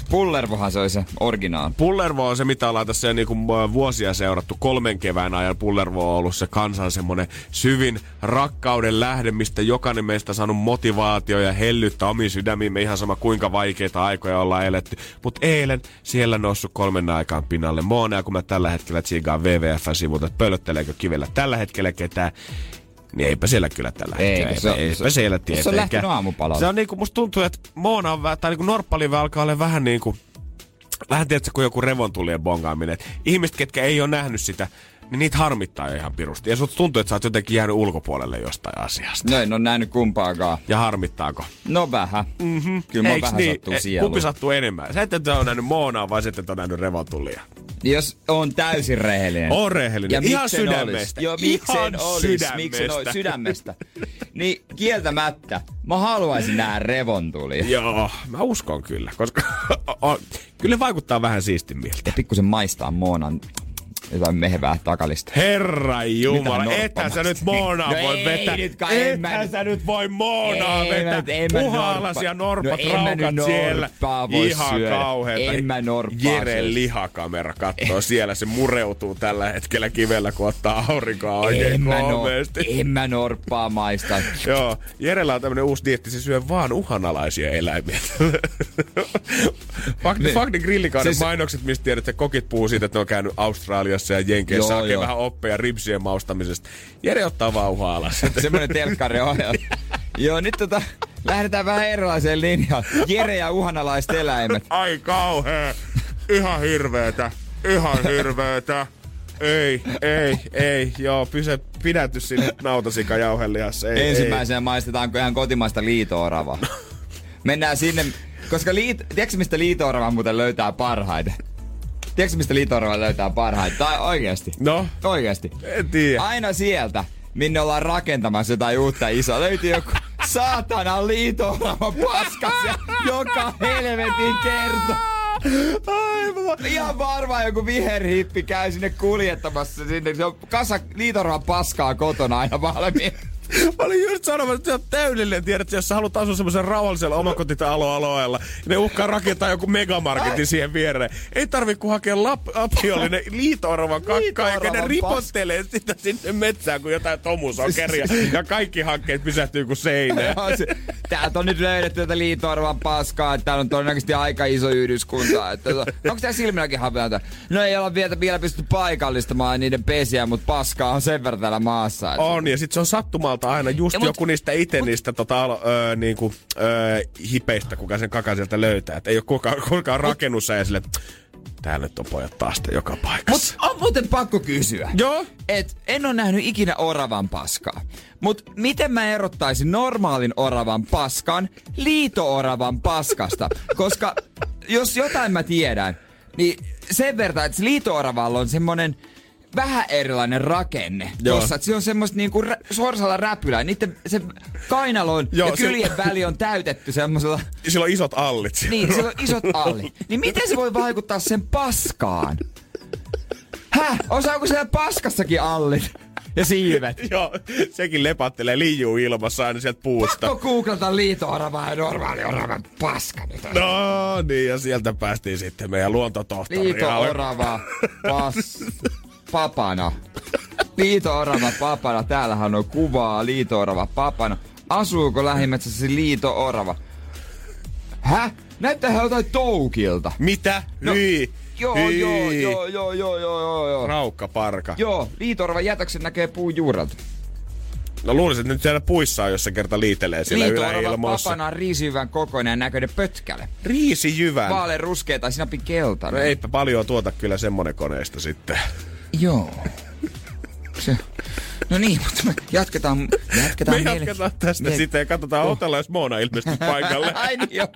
Pullervohan se oli se originaali. Pullervo on se, mitä ollaan tässä niinku äh, vuosia seurattu. Kolmen kevään ajan Pullervo on ollut se kansan semmonen syvin rakkauden lähde, mistä jokainen meistä on saanut motivaatio ja hellyttä omiin sydämiimme ihan sama kuinka vaikeita aikoja ollaan eletty. Mutta eilen siellä noussut kolmen aikaan pinnalle Moona, kun mä tällä hetkellä tsiigaan WWF-sivulta, että pöllötteleekö kivellä tällä hetkellä ketään, niin eipä siellä kyllä tällä hetkellä. se- eipä, se- eipä siellä se on tietenkään. lähtenyt aamupalalle. Se on niinku, musta tuntuu, että Moona on vähän, tai niinku Norppalive alkaa olla vähän niinku, vähän tiedätkö, kuin joku revontulien bongaaminen. Et ihmiset, ketkä ei ole nähnyt sitä, niin niitä harmittaa jo ihan pirusti. Ja sut tuntuu, että sä oot jotenkin jäänyt ulkopuolelle jostain asiasta. No en ole nähnyt kumpaakaan. Ja harmittaako? No vähän. Mm-hmm. Kyllä mä vähän niin? sattuu sieluun. Kumpi sattuu enemmän? Sä et et ole nähnyt Moonaa, vai sä et ole nähnyt revontulia. Jos on täysin rehellinen. On rehellinen. Ja Ihan sydämestä. Olis. Joo, Ihan miksen olis. sydämestä. Miksen olis. Sydämestä. niin kieltämättä. Mä haluaisin nähdä revontulia. Joo, mä uskon kyllä, koska on, kyllä vaikuttaa vähän siistimmiltä. Ja pikkusen maistaa Moonan jotain mehevää takalista. Herra Jumala, ethän sä nyt Moonaa No voi ei vetää. nyt kai, en mä ethän nyt- sä nyt voi Moonaa Ei vetää. en mä Puhalas norppa- ja norpat No en raukat siellä. norppaa voi Ihan syödä. kauheeta. En mä norppaa Jere lihakamera kattoo siellä. Se mureutuu tällä hetkellä kivellä, kun ottaa aurinkoa oikein En mä, no, en mä norppaa maista. Joo, Jerellä on tämmönen uusi dietti, se syö vaan uhanalaisia eläimiä. Fakti, Niin. Fakti grillikauden Siis- mainokset, mistä tiedät, että kokit puhuu siitä, että ne on käynyt Australiassa ja Jenkeissä Joo, hakee joo. vähän oppeja ripsien maustamisesta. Jere ottaa vaan uhalas. Semmoinen telkkari ohjelma. Joo, nyt tota, lähdetään vähän erilaiseen linjaan. Jere ja uhanalaiset eläimet. Ai kauhea. Ihan hirveetä. Ihan hirveetä. Ei, ei, ei. Joo, pysä, pidäty sinne nautasika jauhelihassa. Ei, Ensimmäisenä maistetaanko ihan kotimaista liito-oravaa. Mennään sinne, koska liit, tiedätkö mistä liito muuten löytää parhaiten? Tiedätkö mistä liito löytää parhaiten? Tai oikeasti? No, Oikeasti. en tiedä. Aina sieltä, minne ollaan rakentamassa jotain uutta isoa. Löytyy joku saatana liito paskas ja joka helvetin kerta. Aivan. Ihan varmaan joku viherhippi käy sinne kuljettamassa sinne. Se on kasa liitorvan paskaa kotona aina valmiin. Mä olin just sanomassa, että se on täydellinen, tiedät, jos sä haluat asua semmoisen rauhallisella omakotitaloalueella, ne uhkaa rakentaa joku megamarketin siihen viereen. Ei tarvi kun hakea lap- lapiollinen liito-oravan kakkaa, eikä ne ripottelee sitä sinne metsään, kun jotain tomusokeria. Ja kaikki hankkeet pysähtyy kuin seinään. Täältä on nyt löydetty tätä liitoarvan paskaa, että täällä on todennäköisesti aika iso yhdyskunta. Että, onko tää silmilläkin hapeata? No ei olla vielä, vielä pystytty paikallistamaan niiden pesiä, mutta paskaa on sen verran täällä maassa. Että On, ja sitten se on sattumalta aina just Ja ja mut- joku niistä itse niistä tota, öö, niinku, öö, hipeistä, kuka sen kakan sieltä löytää. Et ei ole kukaan, kukaan rakennussa ja sille, täällä nyt on pojat taas joka paikassa. Mut on muuten pakko kysyä. Joo. Et en ole nähnyt ikinä oravan paskaa. Mut miten mä erottaisin normaalin oravan paskan liito-oravan paskasta? Koska jos jotain mä tiedän, niin sen verran, että liito-oravalla on semmonen vähän erilainen rakenne. Joo. Tossa, että se on semmoista niinku rä- sorsalla räpylää. Niitten se kainalon Joo, ja se- kyljen väli on täytetty semmoisella... Sillä on isot allit. Niin, sillä on isot alli. Niin miten se voi vaikuttaa sen paskaan? Häh? Osaako siellä paskassakin allit? Ja siivet? Joo, sekin lepattelee liijuu ilmassa aina sieltä puusta. Pakko googlata liito-oravaa ja normaali oravan paska nyt. No niin, ja sieltä päästiin sitten meidän luontotohtori. Liito-orava pas... papana. Liito-orava papana. Täällähän on kuvaa liito-orava papana. Asuuko lähimetsässä liito-orava? Häh? Näyttää jotain toukilta. Mitä? No, Hyi. Joo, Hyi. joo, joo, joo, joo, joo, joo, joo. Raukkaparka. Joo, liito-oravan jätöksen näkee puun juurelta. No luulisin, että nyt siellä puissa on, jos se kerta liitelee siellä yläilmoissa. papana on riisihyvän kokoinen ja näköinen pötkäle. Riisijyvän. Vaalean ruskea tai sinapin keltainen. No eipä paljon tuota kyllä semmonen koneista sitten. Joo. Se, no niin, mutta me jatketaan, jatketaan Me jatketaan tästä meille- sitten ja katsotaan otella, jos Moona ilmestyy paikalle. Ai niin joo.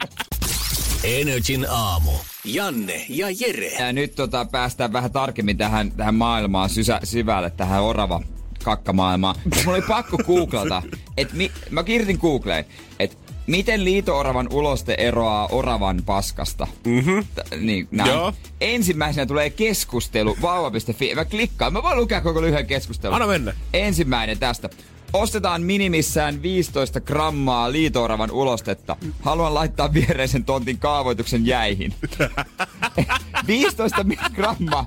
Energin aamu. Janne ja Jere. Ja nyt tota, päästään vähän tarkemmin tähän, tähän maailmaan sysä, syvälle, tähän orava kakkamaailmaan. Mulla oli pakko googlata, että mi, mä kirjoitin Googleen, että miten liito-oravan uloste eroaa oravan paskasta. Mm-hmm. T- niin, näin. Joo. Ensimmäisenä tulee keskustelu vauva.fi. Mä klikkaan, mä voin lukea koko lyhyen keskustelun. Anna mennä. Ensimmäinen tästä. Ostetaan minimissään 15 grammaa liitooravan ulostetta. Haluan laittaa viereisen tontin kaavoituksen jäihin. 15 mi- grammaa.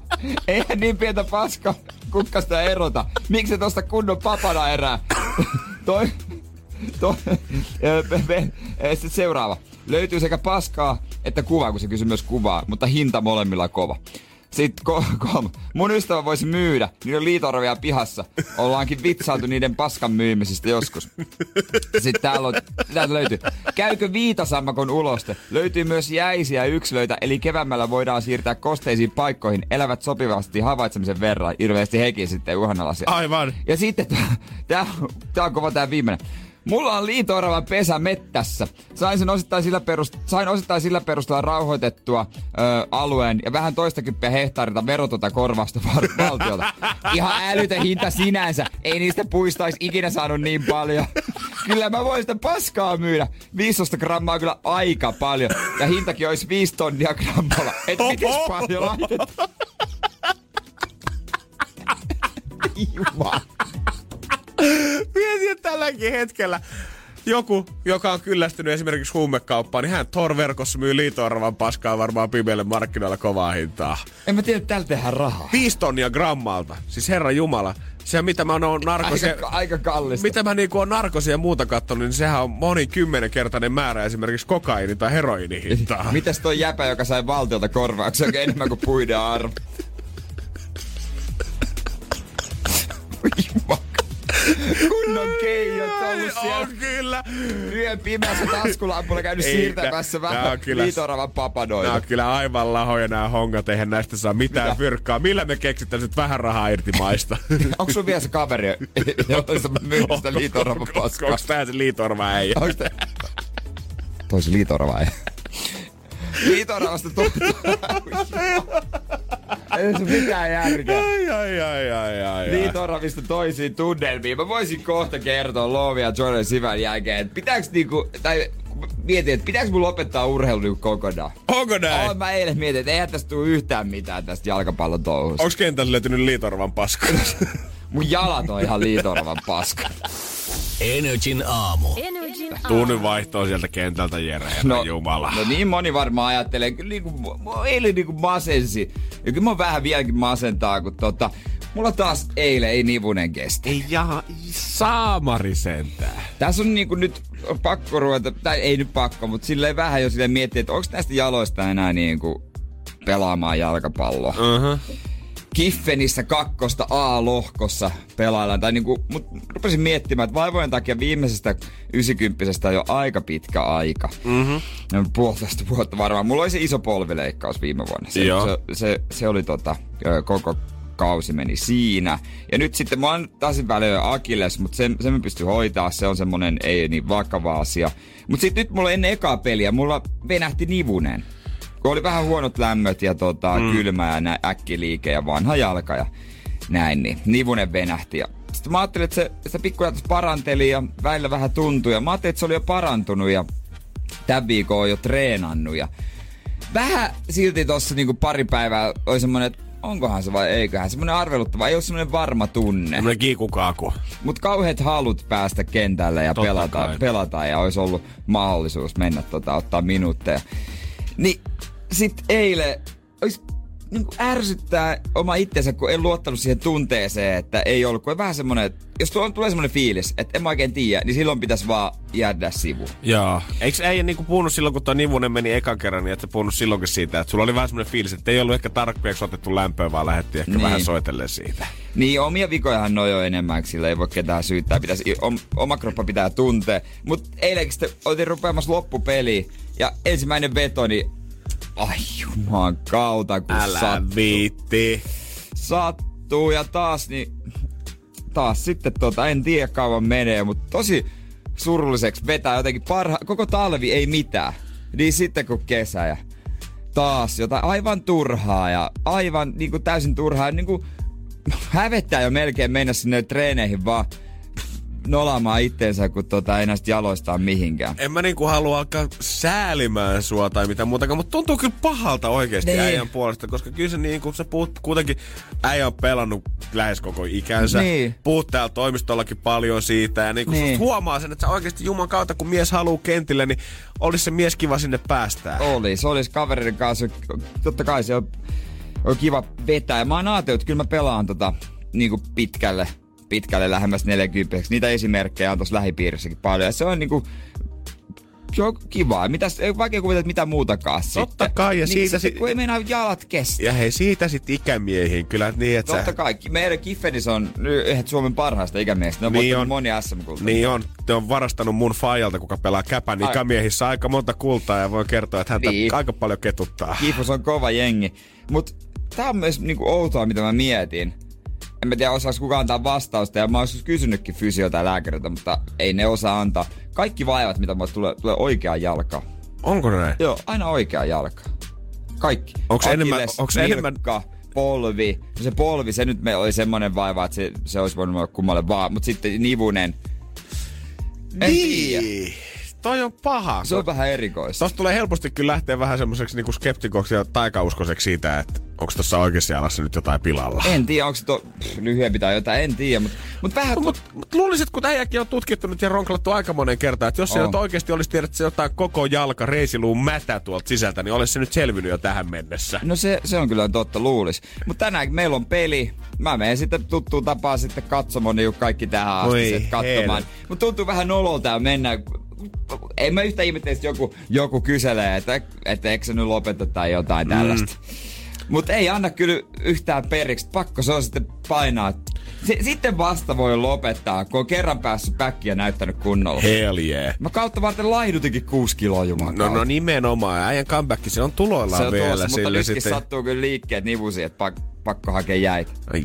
Eihän niin pientä paska kukkasta erota. Miksi et osta kunnon papana erää? Toi, ö, sitten seuraava. Löytyy sekä paskaa että kuvaa, kun se kysyy myös kuvaa, mutta hinta molemmilla kova. Sitten ko- kolme. Mun ystävä voisi myydä. Niillä on liitoravia pihassa. Ollaankin vitsailtu niiden paskan myymisistä joskus. Sitten täällä on, täältä löytyy. Käykö viitasammakon uloste? Löytyy myös jäisiä yksilöitä, eli keväämällä voidaan siirtää kosteisiin paikkoihin. Elävät sopivasti havaitsemisen verran. Ilmeisesti hekin sitten uhanalaisia. Aivan. Ja sitten tää, tää on kova tää viimeinen. Mulla on liito-oravan pesä mettässä. Sain, sen osittain sillä perust- sain osittain sillä perusteella rauhoitettua ö, alueen ja vähän toistakymppiä hehtaarilta verotonta korvausta var- valtiolta. Ihan älytön hinta sinänsä. Ei niistä puista olisi ikinä saanut niin paljon. Kyllä mä voin sitä paskaa myydä. 15 grammaa kyllä aika paljon. Ja hintakin olisi 5 tonnia grammalla. Et miten paljon laitetaan? Jumala. Mietin, että tälläkin hetkellä joku, joka on kyllästynyt esimerkiksi huumekauppaan, niin hän Tor-verkossa myy liito-oravan paskaa varmaan pimeille markkinoilla kovaa hintaa. En mä tiedä, että tällä tehdään rahaa. Viisi tonnia grammalta. Siis herra Jumala. Se mitä mä oon narkosia... Aika, aika kallista. Mitä mä niinku on narkosia ja muuta kattonut, niin sehän on moni kymmenenkertainen määrä esimerkiksi kokaini- tai heroinihintaa. Mitäs toi jäpä, joka sai valtiolta korvauksia enemmän kuin puiden arvo? Jumala. Kunnon keijot on ollut siellä on kyllä. yön pimeässä taskulampulla käynyt Ei, siirtämässä nää- nää vähän liitoravan Nämä papanoita. on kyllä aivan lahoja nämä hongat, eihän näistä saa mitään Mitä? fyrkkaa. Millä me keksittäisiin nyt vähän rahaa irti maista? Onko sun vielä se kaveri, jolla sä myyt sitä liitoravan paskaa? Onko tää se liitorva äijä? Onks te... Toi se liitorava ei. Liitoravasta tuo. Ei se mitään järkeä. Ai, ai, ai, ai, ai, ai. Liitoravista toisiin tunnelmiin. Mä voisin kohta kertoa Lovi ja Jordan Sivän jälkeen, että pitääks niinku, tai mietin, että pitääks mun lopettaa urheilu niinku kokonaan. Onko näin? Oh, mä eilen mietin, että eihän tästä tule yhtään mitään tästä jalkapallon touhusta. Onks kentällä löytynyt liitorvan paska? Mun jalat on ihan liitoravan paska. Energin aamu. Energin Tuu nyt vaihtoa sieltä kentältä, Jere, herra Jumala. no niin moni varmaan ajattelee, kyllä niinku, eilen niinku masensi. Ja kyllä mä vieläkin vieläkin masentaa, kun tota, mulla taas eilen ei nivunen kestä. Ei jaha, saamari sentään. Tässä on niinku nyt pakko ruveta, tai ei nyt pakko, mutta silleen vähän jo silleen miettiä, että onko näistä jaloista enää niinku pelaamaan jalkapalloa. Uh-huh. Kiffenissä kakkosta A-lohkossa pelaillaan. Tai niinku, mut rupesin miettimään, että vaivojen takia viimeisestä 90 on jo aika pitkä aika. Mm-hmm. No, puolitoista vuotta varmaan. Mulla oli se iso polvileikkaus viime vuonna. Se, Joo. se, se, se oli tota, koko kausi meni siinä. Ja nyt sitten mä oon taas välillä Akilles, mutta sen, sen mä pystyn hoitaa. Se on semmonen ei niin vakava asia. Mutta sitten nyt mulla ennen ekaa peliä, mulla venähti nivunen kun oli vähän huonot lämmöt ja tota, mm. kylmä ja nä- äkkiliike ja vanha jalka ja näin, niin nivunen venähti. Ja sitten mä ajattelin, että se, se pikkuja paranteli ja välillä vähän tuntui. Ja mä ajattelin, että se oli jo parantunut ja tämän viikon on jo treenannut. Ja vähän silti tossa niinku pari päivää oli semmonen, että onkohan se vai eiköhän. Semmonen arveluttava, ei ole semmonen varma tunne. Tämmönen kiikukaaku. Mutta kauheat halut päästä kentälle ja Totta pelata, kai. pelata ja olisi ollut mahdollisuus mennä tota, ottaa minuutteja. Niin sit eilen olisi niin ärsyttää oma itsensä, kun en luottanut siihen tunteeseen, että ei ollut. Kun vähän semmonen, että jos tuo- tulee semmonen fiilis, että en mä oikein tiedä, niin silloin pitäisi vaan jäädä sivuun. Joo. Eikö äijä niinku puhunut silloin, kun tuo nivunen meni ekan kerran, niin että puhunut silloinkin siitä, että sulla oli vähän semmoinen fiilis, että ei ollut ehkä tarpeeksi otettu lämpöä, vaan lähdettiin ehkä Niin. vähän soitellen siitä. Niin, omia vikojahan noi on enemmän, sillä ei voi ketään syyttää. Pitäisi, om, oma kroppa pitää tuntea. Mutta eilenkin sitten oltiin rupeamassa loppupeliin. Ja ensimmäinen veto, niin... Ai juman kautta, kun Älä sattuu. viitti. sattuu. Ja taas, niin... Taas sitten tota, en tiedä kauan menee, mutta tosi surulliseksi vetää jotenkin parha... Koko talvi ei mitään. Niin sitten kun kesä ja taas jotain aivan turhaa ja aivan niin kuin täysin turhaa. Niin kuin hävettää jo melkein mennä sinne treeneihin vaan nolaamaan itteensä, kun tota, ei näistä jaloistaan mihinkään. En mä niinku halua alkaa säälimään sua tai mitä muutakaan, mutta tuntuu kyllä pahalta oikeasti Niin. äijän puolesta, koska kyllä se niin kuin sä puhut, kuitenkin äijä on pelannut lähes koko ikänsä. Niin. Puhut täällä toimistollakin paljon siitä ja niin kuin Niin. huomaa sen, että sä oikeasti Juman kautta, kun mies haluaa kentille, niin olisi se mies kiva sinne päästää. Olisi, olisi kavereiden kanssa. Totta kai se on, on kiva vetää. Ja mä oon ajatellut, että kyllä mä pelaan tota, niin kuin pitkälle, pitkälle lähemmäs 40. Niitä esimerkkejä on tuossa lähipiirissäkin paljon. Ja se on niinku, se on kivaa. Mitäs, ei vaikea kuvitella, että mitä muutakaan Totta sitten. kai, ja niin siitä sitten, sit- kun ei meinaa jalat kestä. Ja hei, siitä sitten ikämiehiin kyllä niin, että Totta sä... kai. Meidän Kiffenissä on yhdet Suomen parhaista ikämiehistä. Ne on Niin on. moni sm Niin on, te on varastanut mun faijalta, kuka pelaa käpän Ai. ikämiehissä aika monta kultaa ja voi kertoa, että häntä Niin. aika paljon ketuttaa. Kifus on kova jengi. Mut tää on myös niinku outoa, mitä mä mietin. En mä tiedä, osaako kukaan antaa vastausta, ja mä oon kysynytkin fysiota ja lääkäriltä, mutta ei ne osaa antaa. Kaikki vaivat, mitä mulle tulee, tulee oikeaan jalkaan. Onko näin? Joo, aina oikeaan jalkaan. Kaikki. Onks enemmän- Akilles, onks nilkka, enemmän- polvi. No se polvi, se nyt me oli semmonen vaiva, että se, se olisi voinut olla kummalle vaan. Mut sitten nivunen. En tiedä. Niin. Toi on paha. Se on vähän erikoista. Tosta tulee helposti kyllä lähteä vähän semmoiseksi niinku skeptikoksi ja taikauskoiseksi siitä, että onko tuossa oikeassa jalassa nyt jotain pilalla. En tiedä, onko se to, pff, lyhyempi tai jotain, en tiedä, mutta mut vähän... Mutta mut luulisit, kun äijäkin on tutkittu nyt ja ronklattu aika monen kertaa, että jos se On. nyt oikeasti olisi tiedät, että se jotain koko jalka reisiluun mätä tuolta sisältä, niin olisi se nyt selvinnyt jo tähän mennessä. No se, se on kyllä totta, luulis. Mutta tänään meillä on peli. Mä menen sitten tuttuun tapaan sitten katsomaan niin kuin kaikki tähän asti katsomaan. Mutta tuntuu vähän nololta ja mennä. En mä yhtä ihmettelisi, joku, joku kyselee, että, että eikö se nyt lopeta tai jotain tällaista. Mutta ei anna kyllä yhtään periksi. Pakko se on sitten painaa. S- sitten vasta voi lopettaa, kun on kerran päässyt päkkiä näyttänyt kunnolla. Hell yeah. Mä kautta varten laihdutinkin kuusi kiloa juman No, no nimenomaan. Äijän comeback, se on tuloillaan se on vielä. tuossa, mutta nytkin sitten... sattuu kyllä liikkeet nivusi, että pak, pakko hakea jäitä. Ai.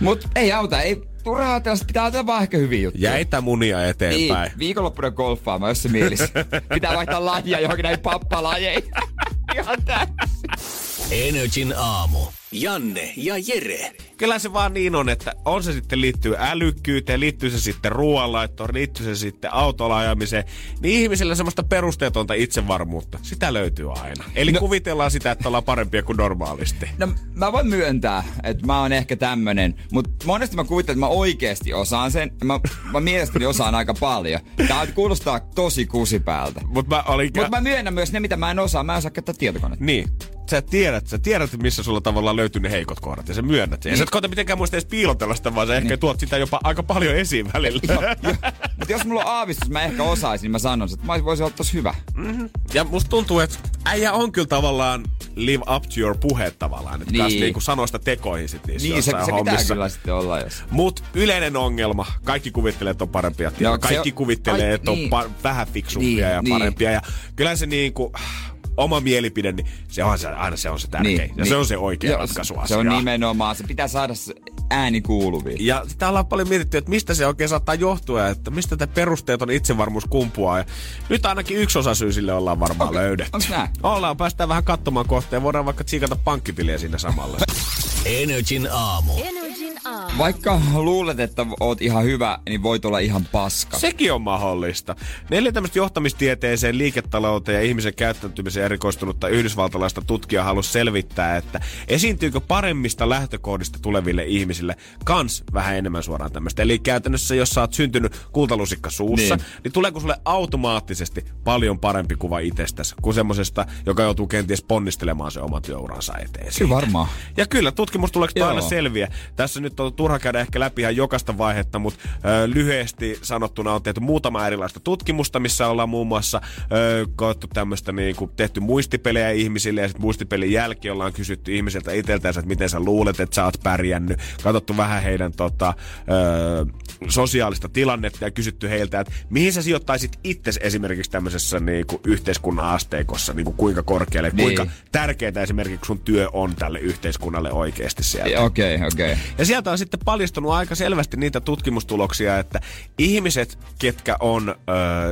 Mut ei auta, ei turhaa sit pitää ajatella vaan ehkä hyviä juttuja. Jäitä munia Niin, eteenpäin. viikonloppuna golfaamaan, jos se mielis. pitää vaihtaa lajia johonkin näihin pappalajeihin. Ihan täysin. Energin aamu. Janne ja Jere. kyllä se vaan niin on, että on se sitten liittyy älykkyyteen, liittyy se sitten ruoanlaittoon, liittyy se sitten autolla ajamiseen, niin ihmisillä semmoista perusteetonta itsevarmuutta, sitä löytyy aina. Eli no, kuvitellaan sitä, että ollaan parempia kuin normaalisti. No mä voin myöntää, että mä oon ehkä tämmönen, mutta monesti mä kuvittelen, että mä oikeasti osaan sen. Mä, mä mielestäni osaan aika paljon. Tää kuulostaa tosi kusipäältä. Mutta mä, olin... Mut mä myönnän myös ne, mitä mä en osaa. Mä en osaa käyttää tietokonetta. Niin sä tiedät, sä tiedät, missä sulla tavallaan löytyy ne heikot kohdat ja sä myönnät sen. Niin. Ja sä et koeta mitenkään muista edes piilotella sitä, vaan sä ehkä niin. tuot sitä jopa aika paljon esiin välillä. Jo, jo. Mutta jos mulla on aavistus, mä ehkä osaisin, niin mä sanon, että mä voisin olla tosi hyvä. Mm-hmm. Ja musta tuntuu, että äijä on kyllä tavallaan live up to your puheet tavallaan. Että niin. niinku sanoista tekoihin sit niissä Niin, se, se pitää kyllä sitten olla. Jos... Mut yleinen ongelma, kaikki kuvittelee, että on parempia. Joo, kaikki on... kuvittelee, että niin. on pa- vähän fiksumpia niin, ja niin. parempia. Ja kyllä se niinku oma mielipide, niin se on se, aina se on se tärkein. Niin, ja niin. se on se oikea Joo, ratkaisu Se on nimenomaan, se pitää saada ääni kuuluviin. Ja sitä ollaan paljon mietitty, että mistä se oikein saattaa johtua, että mistä tämä perusteeton itsevarmuus kumpuaa. Ja nyt ainakin yksi osa syy sille ollaan varmaan okay. löydetty. Onks näin? Ollaan, päästään vähän katsomaan kohteen. Voidaan vaikka tsiikata pankkitiliä sinne samalla. Energin aamu. Vaikka luulet, että oot ihan hyvä, niin voit olla ihan paska. Sekin on mahdollista. Neljä tämmöistä johtamistieteeseen, liiketalouteen ja ihmisen käyttäytymiseen erikoistunutta yhdysvaltalaista tutkijaa halusi selvittää, että esiintyykö paremmista lähtökohdista tuleville ihmisille kans vähän enemmän suoraan tämmöistä. Eli käytännössä, jos sä oot syntynyt kultalusikka suussa, niin, niin tuleeko sulle automaattisesti paljon parempi kuva itsestäsi kuin semmosesta, joka joutuu kenties ponnistelemaan se oman työuransa eteen. Kyllä varmaan. Ja kyllä, tutkimus tuleeko aina selviä. Tässä nyt on turha käydä ehkä läpi ihan jokaista vaihetta, mutta ö, lyhyesti sanottuna on tehty muutama erilaista tutkimusta, missä ollaan muun muassa ö, koettu tämmöistä niin kuin, tehty muistipelejä ihmisille ja sitten muistipelin jälkeen ollaan kysytty ihmisiltä itseltänsä, että miten sä luulet, että sä oot pärjännyt. Katsottu vähän heidän tota, ö, sosiaalista tilannetta ja kysytty heiltä, että mihin sä sijoittaisit itse esimerkiksi tämmöisessä niin kuin, yhteiskunnan asteikossa, niin kuin, kuinka korkealle, niin. kuinka tärkeää esimerkiksi sun työ on tälle yhteiskunnalle oikeasti siellä. Okei, okay, okei. Okay. Ja sieltä on sitten paljastunut aika selvästi niitä tutkimustuloksia, että ihmiset, ketkä on ö,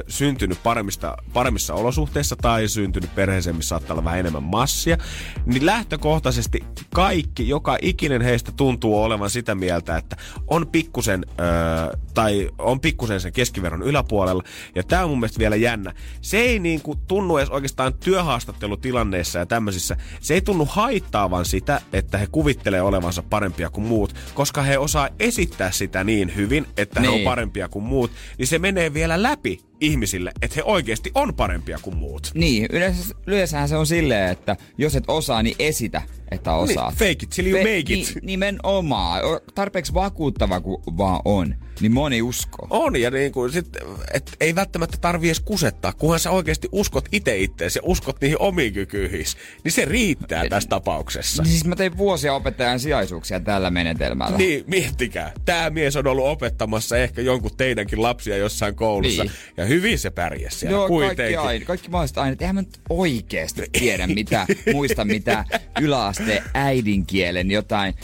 syntynyt paremmista, paremmissa olosuhteissa tai syntynyt perheeseen, missä saattaa olla vähän enemmän massia, niin lähtökohtaisesti kaikki, joka ikinen heistä tuntuu olevan sitä mieltä, että on pikkusen, ö, tai on pikkusen sen keskiverron yläpuolella. Ja tämä on mun mielestä vielä jännä. Se ei niin kuin tunnu edes oikeastaan työhaastattelutilanneissa ja tämmöisissä, se ei tunnu haittaavan sitä, että he kuvittelee olevansa parempia kuin muut, koska he osaa esittää sitä niin hyvin, että niin. he on niin. parempia kuin muut, niin se menee vielä läpi ihmisille, että he oikeasti on parempia kuin muut. Niin, yleensä, yleensähän se on silleen, että jos et osaa, niin esitä, että osaat. Niin, fake it till you Fe- make it. Ni, nimenomaan. Tarpeeksi vakuuttava kuin vaan on niin moni uskoo. On, ja niin kuin sit, et ei välttämättä tarvi edes kusettaa, kunhan sä oikeasti uskot itse itteesi ja uskot niihin omiin kykyihin. Niin se riittää tässä tapauksessa. Niin siis mä tein vuosia opettajan sijaisuuksia tällä menetelmällä. Niin, miettikää. Tämä mies on ollut opettamassa ehkä jonkun teidänkin lapsia jossain koulussa. Niin. Ja hyvin se pärjäsi siellä Joo, kuitenkin. kaikki, aine, kaikki mahdolliset aineet. Eihän mä nyt oikeasti tiedä, mitä, muista mitä yläaste äidinkielen jotain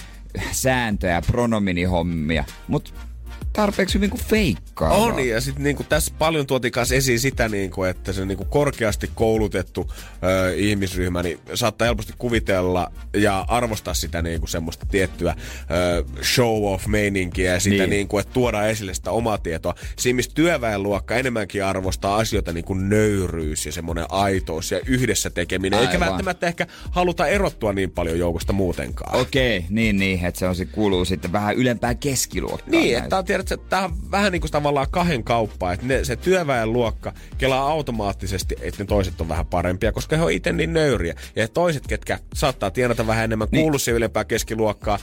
sääntöjä, pronominihommia. Mutta tarpeeksi hyvin kuin feikkaa. On, ja sitten niinku tässä paljon tuotiin kanssa esiin sitä, niinku, että se niinku korkeasti koulutettu ö, ihmisryhmä niin saattaa helposti kuvitella ja arvostaa sitä niinku semmoista tiettyä ö, show-off-meininkiä ja sitä, niin. niinku, että tuodaan esille sitä omaa tietoa. Siinä, missä työväenluokka enemmänkin arvostaa asioita niin kuin nöyryys ja semmoinen aitous ja yhdessä tekeminen, Aivan. eikä välttämättä ehkä haluta erottua niin paljon joukosta muutenkaan. Okei, okay, niin, niin, että se on, se kuuluu sitten vähän ylempää keskiluokkaa. Niin, että on tiedät, että tämä on vähän niin kuin tavallaan kahden kauppaa, että ne, se työväenluokka kelaa automaattisesti, että ne toiset on vähän parempia, koska he on itse niin nöyriä. Ja toiset, ketkä saattaa tienata vähän enemmän, niin. kuulu ylempää keskiluokkaa,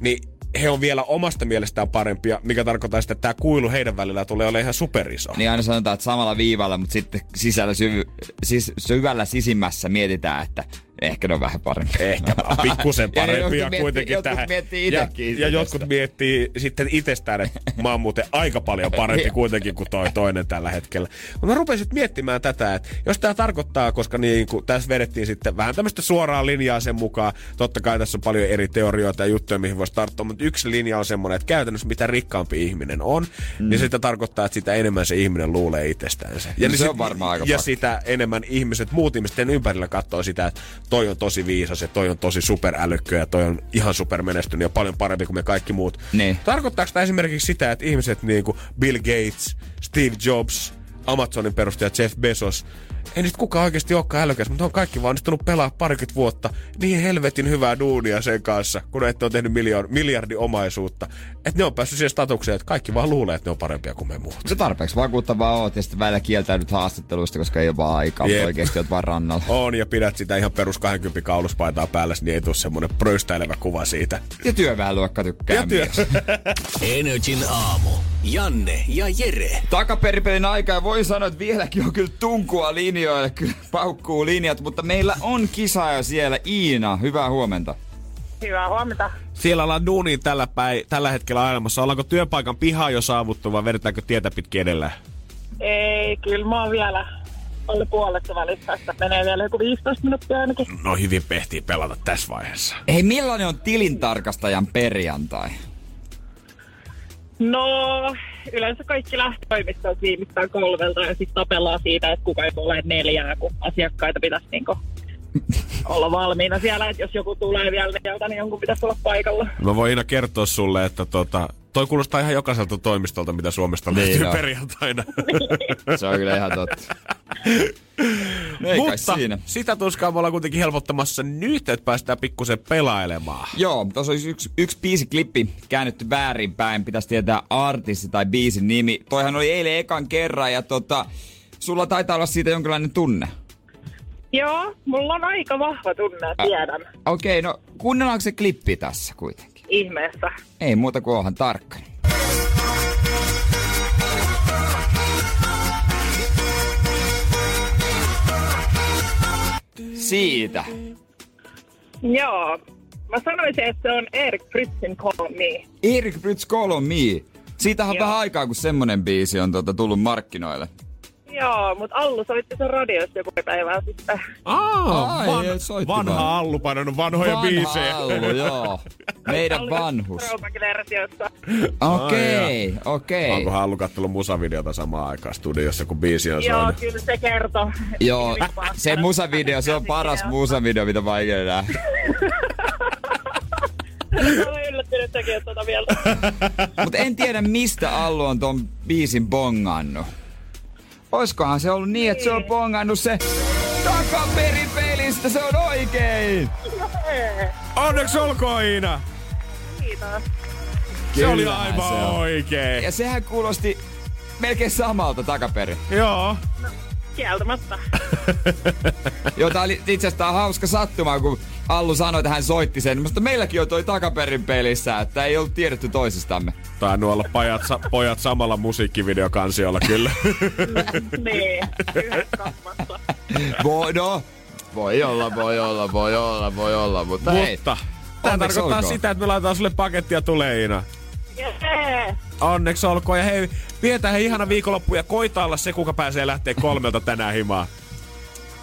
niin he on vielä omasta mielestään parempia, mikä tarkoittaa sitä, että tämä kuilu heidän välillä tulee olemaan ihan superiso. Niin aina sanotaan, että samalla viivalla, mutta sitten sisällä syvy, siis syvällä sisimmässä mietitään, että Ehkä ne on vähän parempi. Ehkä pikkusen parempia ja kuitenkin jotkut tähän. Miettii ja, ja jotkut miettii sitten itsestään, että mä oon muuten aika paljon parempi kuitenkin kuin toi toinen tällä hetkellä. Mutta mä rupesin miettimään tätä, että jos tämä tarkoittaa, koska niin kuin tässä vedettiin sitten vähän tämmöistä suoraa linjaa sen mukaan, totta kai tässä on paljon eri teorioita ja juttuja, mihin voisi tarttua, mutta yksi linja on semmoinen, että käytännössä mitä rikkaampi ihminen on, mm. niin sitä tarkoittaa, että sitä enemmän se ihminen luulee itsestään. Ja, no niin se sit, on varmaan aika Ja sitä enemmän ihmiset, muut ihmiset ympärillä katsoo sitä, että toi on tosi viisas ja toi on tosi superälykkö ja toi on ihan supermenestynyt ja paljon parempi kuin me kaikki muut. Niin. Tarkoittaako tämä esimerkiksi sitä, että ihmiset niin kuin Bill Gates, Steve Jobs, Amazonin perustaja Jeff Bezos, ei nyt kukaan oikeasti olekaan älykäs, mutta on kaikki vaan onnistunut pelaa parikymmentä vuotta niin helvetin hyvää duunia sen kanssa, kun ette ole tehnyt miljardi, miljardi omaisuutta. Että ne on päässyt siihen statukseen, että kaikki vaan luulee, että ne on parempia kuin me muut. Se tarpeeksi vakuuttavaa oot ja sitten välillä kieltäydyt haastatteluista, koska ei ole vaan aikaa. Jep. Oikeesti oot vaan rannalla. On ja pidät sitä ihan perus 20 kauluspaitaa päällä, niin ei tule semmonen pröystäilevä kuva siitä. Ja työväenluokka tykkää Ja työ. Energin aamu. Janne ja Jere. Takaperipelin aika ja voi sanoa, että vieläkin on kyllä tunkua linjoille, kyllä paukkuu linjat, mutta meillä on kisaaja siellä. Iina, hyvää huomenta. Hyvää huomenta. Siellä ollaan duuniin tällä, päi, tällä hetkellä ajamassa. Ollaanko työpaikan piha jo saavuttu vai vedetäänkö tietä pitkin edelleen? Ei, kyllä mä oon vielä alle puolessa välissä, että menee vielä joku 15 minuuttia ainakin. No hyvin pehtii pelata tässä vaiheessa. Hei, millainen on tilintarkastajan perjantai? No, yleensä kaikki lähtötoimistot viimeistään kolmelta ja sitten tapellaan siitä, että kuka ei ole neljää, kun asiakkaita pitäisi niinku olla valmiina siellä, että jos joku tulee vielä neljältä, niin jonkun pitäisi olla paikalla. Mä voin Iina kertoa sulle, että tota, toi kuulostaa ihan jokaiselta toimistolta, mitä Suomesta Niin löytyy on. perjantaina. Se on kyllä ihan totta. No ei kai Mutta siinä. sitä tuskaa me ollaan kuitenkin helpottamassa nyt, että päästään pikkusen pelailemaan. Joo, tuossa olisi yksi, yksi biisiklippi käännetty väärinpäin. Pitäisi tietää artisti tai biisin nimi. Toihan oli eilen ekan kerran ja tota, sulla taitaa olla siitä jonkinlainen tunne. Joo, mulla on aika vahva tunne, tiedän. Okei, no kuunnellaanko se klippi tässä kuitenkin? Ihmeessä. Ei muuta kuin onhan tarkkana. Siitä. Joo. Mä sanoisin, että se on Erik Fritzin Call Me. Erik Brits Call on Me. Siitähän on Joo. vähän aikaa, kun semmonen biisi on tota, tullut markkinoille. Joo, mutta Allu soitti sen radiossa joku päivää sitten. Aa, Ai, soitti vaan. vanha Allu painanut vanhoja Vanha biisejä. Allu, joo. Meidän Allu vanhus. Okei, okei. Onkohan Allu kattellut musavideota samaan aikaan studiossa, kun biisi on Joo, soinut? kyllä se kertoo. Joo, se musavideo, se on paras musavideo, mitä mä ikinä nähnyt. Olen yllättynyt tekijät tuota vielä. Mut en tiedä, mistä Allu on ton biisin bongannut. Oiskohan se ollut niin, että se on bongannut se takaperipelistä, se on oikein! Onneksi olkoon Iina! Kiitos. Se oli aivan se on. oikein. Ja sehän kuulosti melkein samalta takaperin. Joo. Kieltämättä. Jota oli itse asiassa tää on hauska sattuma, kun Allu sanoi, että hän soitti sen. Mutta meilläkin on toi takaperin pelissä, että ei ollut tiedetty toisistamme. Tainnut olla pajat, sa- pojat samalla musiikkivideokansiolla kyllä. niin. Voi, no, voi olla, voi olla, voi olla, voi olla, mutta hei. Mutta tää Onneksi tarkoittaa olkoon. sitä, että me laitetaan sulle pakettia tulee Iina. Onneksi olkoon. Ja hei, pidetään he ihana viikonloppu ja koita olla se, kuka pääsee lähteä kolmelta tänään himaan.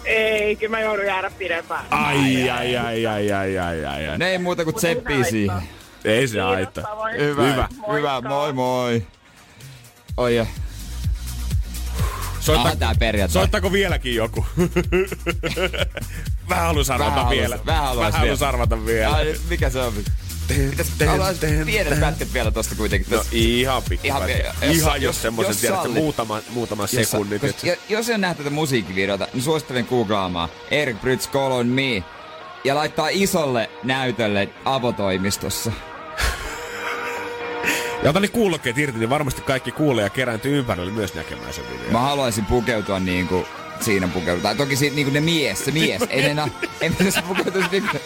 Ei, kyllä mä joudun jäädä pidempään. Ai, ai, ai, ai, ai, ai, ai, ai. Ne ei muuta kuin haittaa. siihen. Ei se haittaa. Hyvä, Hyvä. hyvä, moi moi. Oi ja. Soitta, Ah, tää perjantai. soittako vieläkin joku? Vähän haluais arvata vielä. haluais vielä. arvata vielä. Ai, mikä se on? Pienet pätkät vielä tosta kuitenkin. No ihan pikku Ihan jos- Ihan jos jos- semmoisen jos sallit. muutama, muutama Jos- et- ja- Jos ei nähty tätä musiikkivideota, niin suosittelen googlaamaan Eric Bridge Call on Me ja laittaa isolle näytölle avotoimistossa. Ja ota ne kuulokkeet irti, niin varmasti kaikki kuulee ja kerääntyy ympärille myös näkemään sen videon. Mä haluaisin pukeutua niinku siinä pukeudutaan. Toki siinä niinku ne mies, se mies. Ei ne na, ei se pukeutuisi niinku...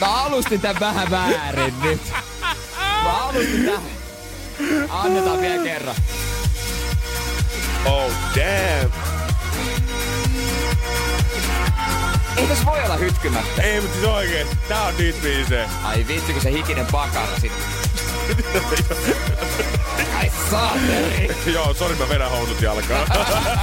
Mä alustin tän vähän väärin nyt. Mä alustin tän. Annetaan vielä kerran. Oh damn! Ei tässä voi olla hytkymättä. Ei, mutta siis oikein. Tää on niitä biisejä. Ai vitsi, kun se hikinen pakara sit. Ai saateri. Joo, sori mä vedän housut jalkaan.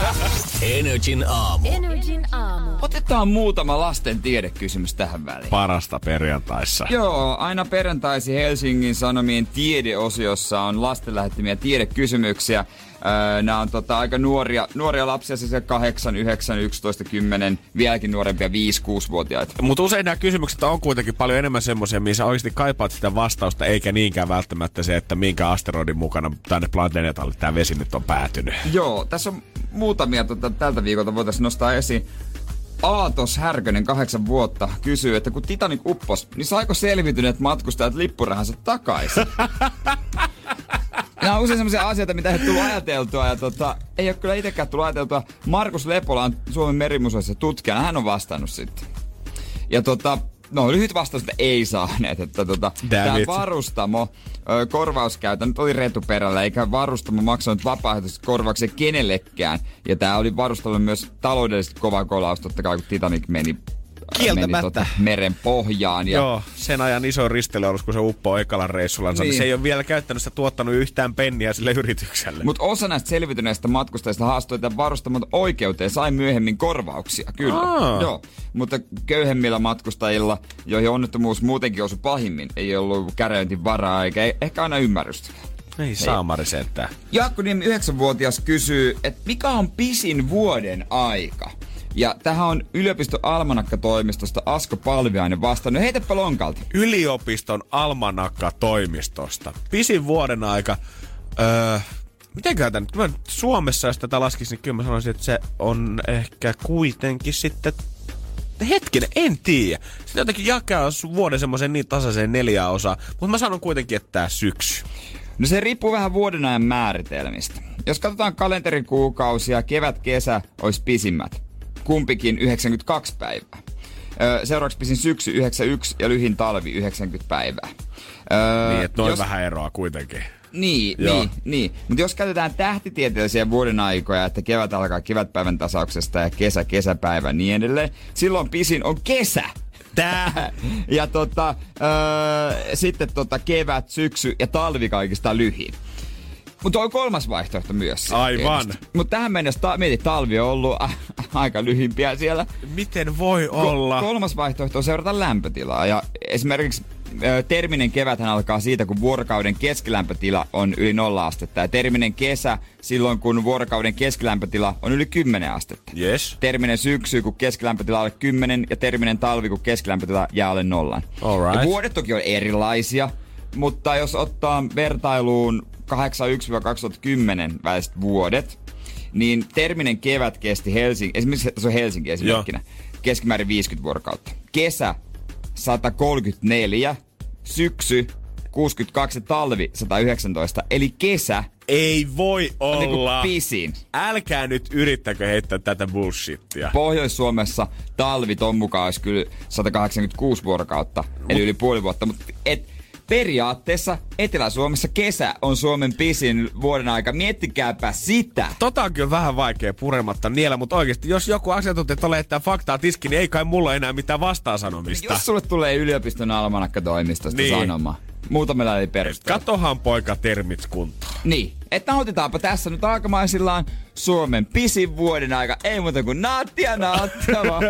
Energin aamu. Energin aamu. Otetaan muutama lasten tiedekysymys tähän väliin. Parasta perjantaissa. Joo, aina perjantaisi Helsingin Sanomien tiedeosiossa on lasten lähettämiä tiedekysymyksiä. Öö, nämä on tota, aika nuoria, nuoria lapsia, siis 8, 9, 11, 10, vieläkin nuorempia 5-6-vuotiaita. Mutta usein nämä kysymykset on kuitenkin paljon enemmän semmoisia, missä oikeasti kaipaat sitä vastausta, eikä niinkään välttämättä se, että minkä asteroidin mukana tänne planeetalle tämä vesi nyt on päätynyt. Joo, tässä on muutamia tota, tältä viikolta voitaisiin nostaa esiin. Aatos Härkönen, kahdeksan vuotta, kysyy, että kun Titanic uppos, niin saiko selvityneet matkustajat lippurahansa takaisin? Nämä on usein sellaisia asioita, mitä ei tullut ajateltua. Ja tota, ei ole kyllä itsekään tullut ajateltua. Markus Lepola on Suomen merimuseossa tutkijana. Hän on vastannut sitten. Ja tota, no lyhyt vastaus, että ei saaneet. Että tota, tämä varustamo ö, korvauskäytö nyt oli retuperällä, eikä varustamo maksanut vapaaehtoisesti korvauksia kenellekään. Ja tämä oli varustamolle myös taloudellisesti kova kolaus, totta kai kun Titanic meni Kieltämättä. Meni tota meren pohjaan. Ja Joo, sen ajan iso risteilyalus, kun se uppoo ekalla reissulla, niin. Niin. se ei ole vielä käytännössä tuottanut yhtään penniä sille yritykselle. Mutta osa näistä selvityneistä matkustajista haastoi tämän varustamot oikeuteen sai myöhemmin korvauksia, kyllä. Aa. Joo, mutta köyhemmillä matkustajilla, joihin onnettomuus muutenkin osui pahimmin, ei ollut käräjöintin varaa eikä e- ehkä aina ymmärrystä. ei saamari sentään. Jaakko Niemi, 9-vuotias, kysyy, että mikä on pisin vuoden aika? Ja tähän on yliopisto Almanakka-toimistosta Asko Palviainen vastannut. Heitäpä lonkalta. Yliopiston almanakka-toimistosta. Pisin vuoden aika. Öö, miten tämä nyt? Mä Suomessa, jos tätä laskisin, niin kyllä mä sanoisin, että se on ehkä kuitenkin sitten Hetkinen, en tiedä. Sitten jotenkin jakaa vuoden semmoisen niin tasaiseen neljään osaan. Mutta mä sanon kuitenkin, että tää syksy. No se riippuu vähän vuodenajan määritelmistä. Jos katsotaan kalenterikuukausia, kevät-kesä olisi pisimmät. Kumpikin 92 päivää. Seuraavaksi pisin syksy 91 ja lyhin talvi 90 päivää. Öö, Niin, että noin jos- vähän eroa kuitenkin. Niin, Joo. niin, niin. Mutta jos käytetään tähtitieteellisiä vuoden aikoja, että kevät alkaa kevätpäivän tasauksesta ja kesä kesäpäivä niin edelleen, silloin pisin on kesä. Tää. Ja tota, öö, sitten tota kevät, syksy ja talvi kaikista lyhin. Mutta on kolmas vaihtoehto myös. Aivan. Mutta tähän mennessä, ta- mieti, talvi on ollut aika lyhimpiä siellä. Miten voi olla? Ko- kolmas vaihtoehto on seurata lämpötilaa. Ja esimerkiksi terminen keväthän alkaa siitä, kun vuorokauden keskilämpötila on yli nolla astetta. Ja terminen kesä silloin, kun vuorokauden keskilämpötila on yli 10 astetta. Yes. Terminen syksy, kun keskilämpötila on alle 10 ja terminen talvi, kun keskilämpötila jää alle nollan. Alright. Ja vuodet toki on erilaisia, mutta jos ottaa vertailuun 81-2010 väliset vuodet, niin terminen kevät kesti Helsinki, esimerkiksi se on Helsinki esimerkkinä, keskimäärin 50 vuorokautta. Kesä 134, syksy 62 ja talvi 119, eli kesä Ei voi niinku olla. pisin. Älkää nyt yrittäkö heittää tätä bullshittia. Pohjois-Suomessa talvi ton mukaan olisi kyllä 186 vuorokautta, eli yli puoli vuotta, mutta et, periaatteessa Etelä-Suomessa kesä on Suomen pisin vuoden aika. Miettikääpä sitä. Tota on kyllä vähän vaikea purematta niellä, mutta oikeasti, jos joku asiantuntija tulee heittää faktaa tiski, niin ei kai mulla enää mitään vastaan sanomista. Jos sulle tulee yliopiston almanakka-toimistosta Niin. niin. sanoma, muutamilla ei perusteella. Katohan poika termit kuntoon. Niin, että nautitaanpa tässä nyt alkamaisillaan Suomen pisin vuoden aika. Ei muuta kuin naattia, naattia vaan.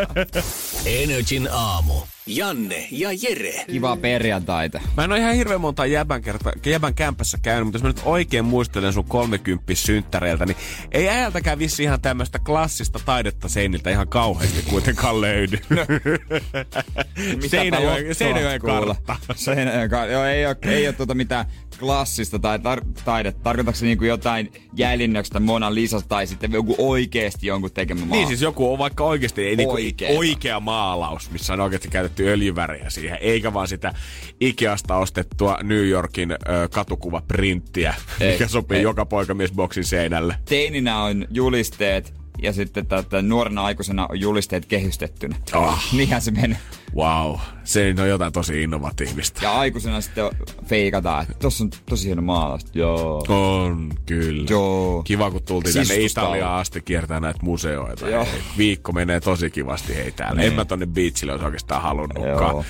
Energin aamu. Janne ja Jere. Kivaa perjantaita. Mä en ole ihan hirveän monta jäbän, kerta, jäbän kämpässä käynyt, mutta jos mä nyt oikein muistelen sun 30 synttäreiltä, niin ei äältäkään vissi ihan tämmöistä klassista taidetta seiniltä ihan kauheasti kuitenkaan löydy. Seinäjoen, lottoa Seinäjoen kuulla? kartta. Seinäjoen kartta. Joo, ei ole, ei ole tuota mitään klassista tai tar- taidetta. Tarkoitatko se niinku jotain jäljinnöstä Mona Lisasta tai sitten joku oikeesti jonkun tekemä maa? Niin siis joku on vaikka oikeasti ei niinku Oikeeta. oikea maalaus, missä on oikeasti käytetty öljyvärejä siihen, eikä vaan sitä Ikeasta ostettua New Yorkin ö, katukuvaprinttiä, Ei, mikä sopii ei. joka poikamiesboksin seinälle. Teininä on julisteet ja sitten tätä nuorena aikuisena on julisteet kehystettynä. Ah. Niinhän se menee. Wow, se on jotain tosi innovatiivista. Ja aikuisena sitten feikataan, että tossa on tosi hieno maalaus. Joo. On, kyllä. Joo. Kiva, kun tultiin tänne Italiaan asti kiertää näitä museoita. Joo. Hei, Viikko menee tosi kivasti hei täällä. Niin. En mä tonne beachille olisi oikeastaan halunnutkaan. Joo.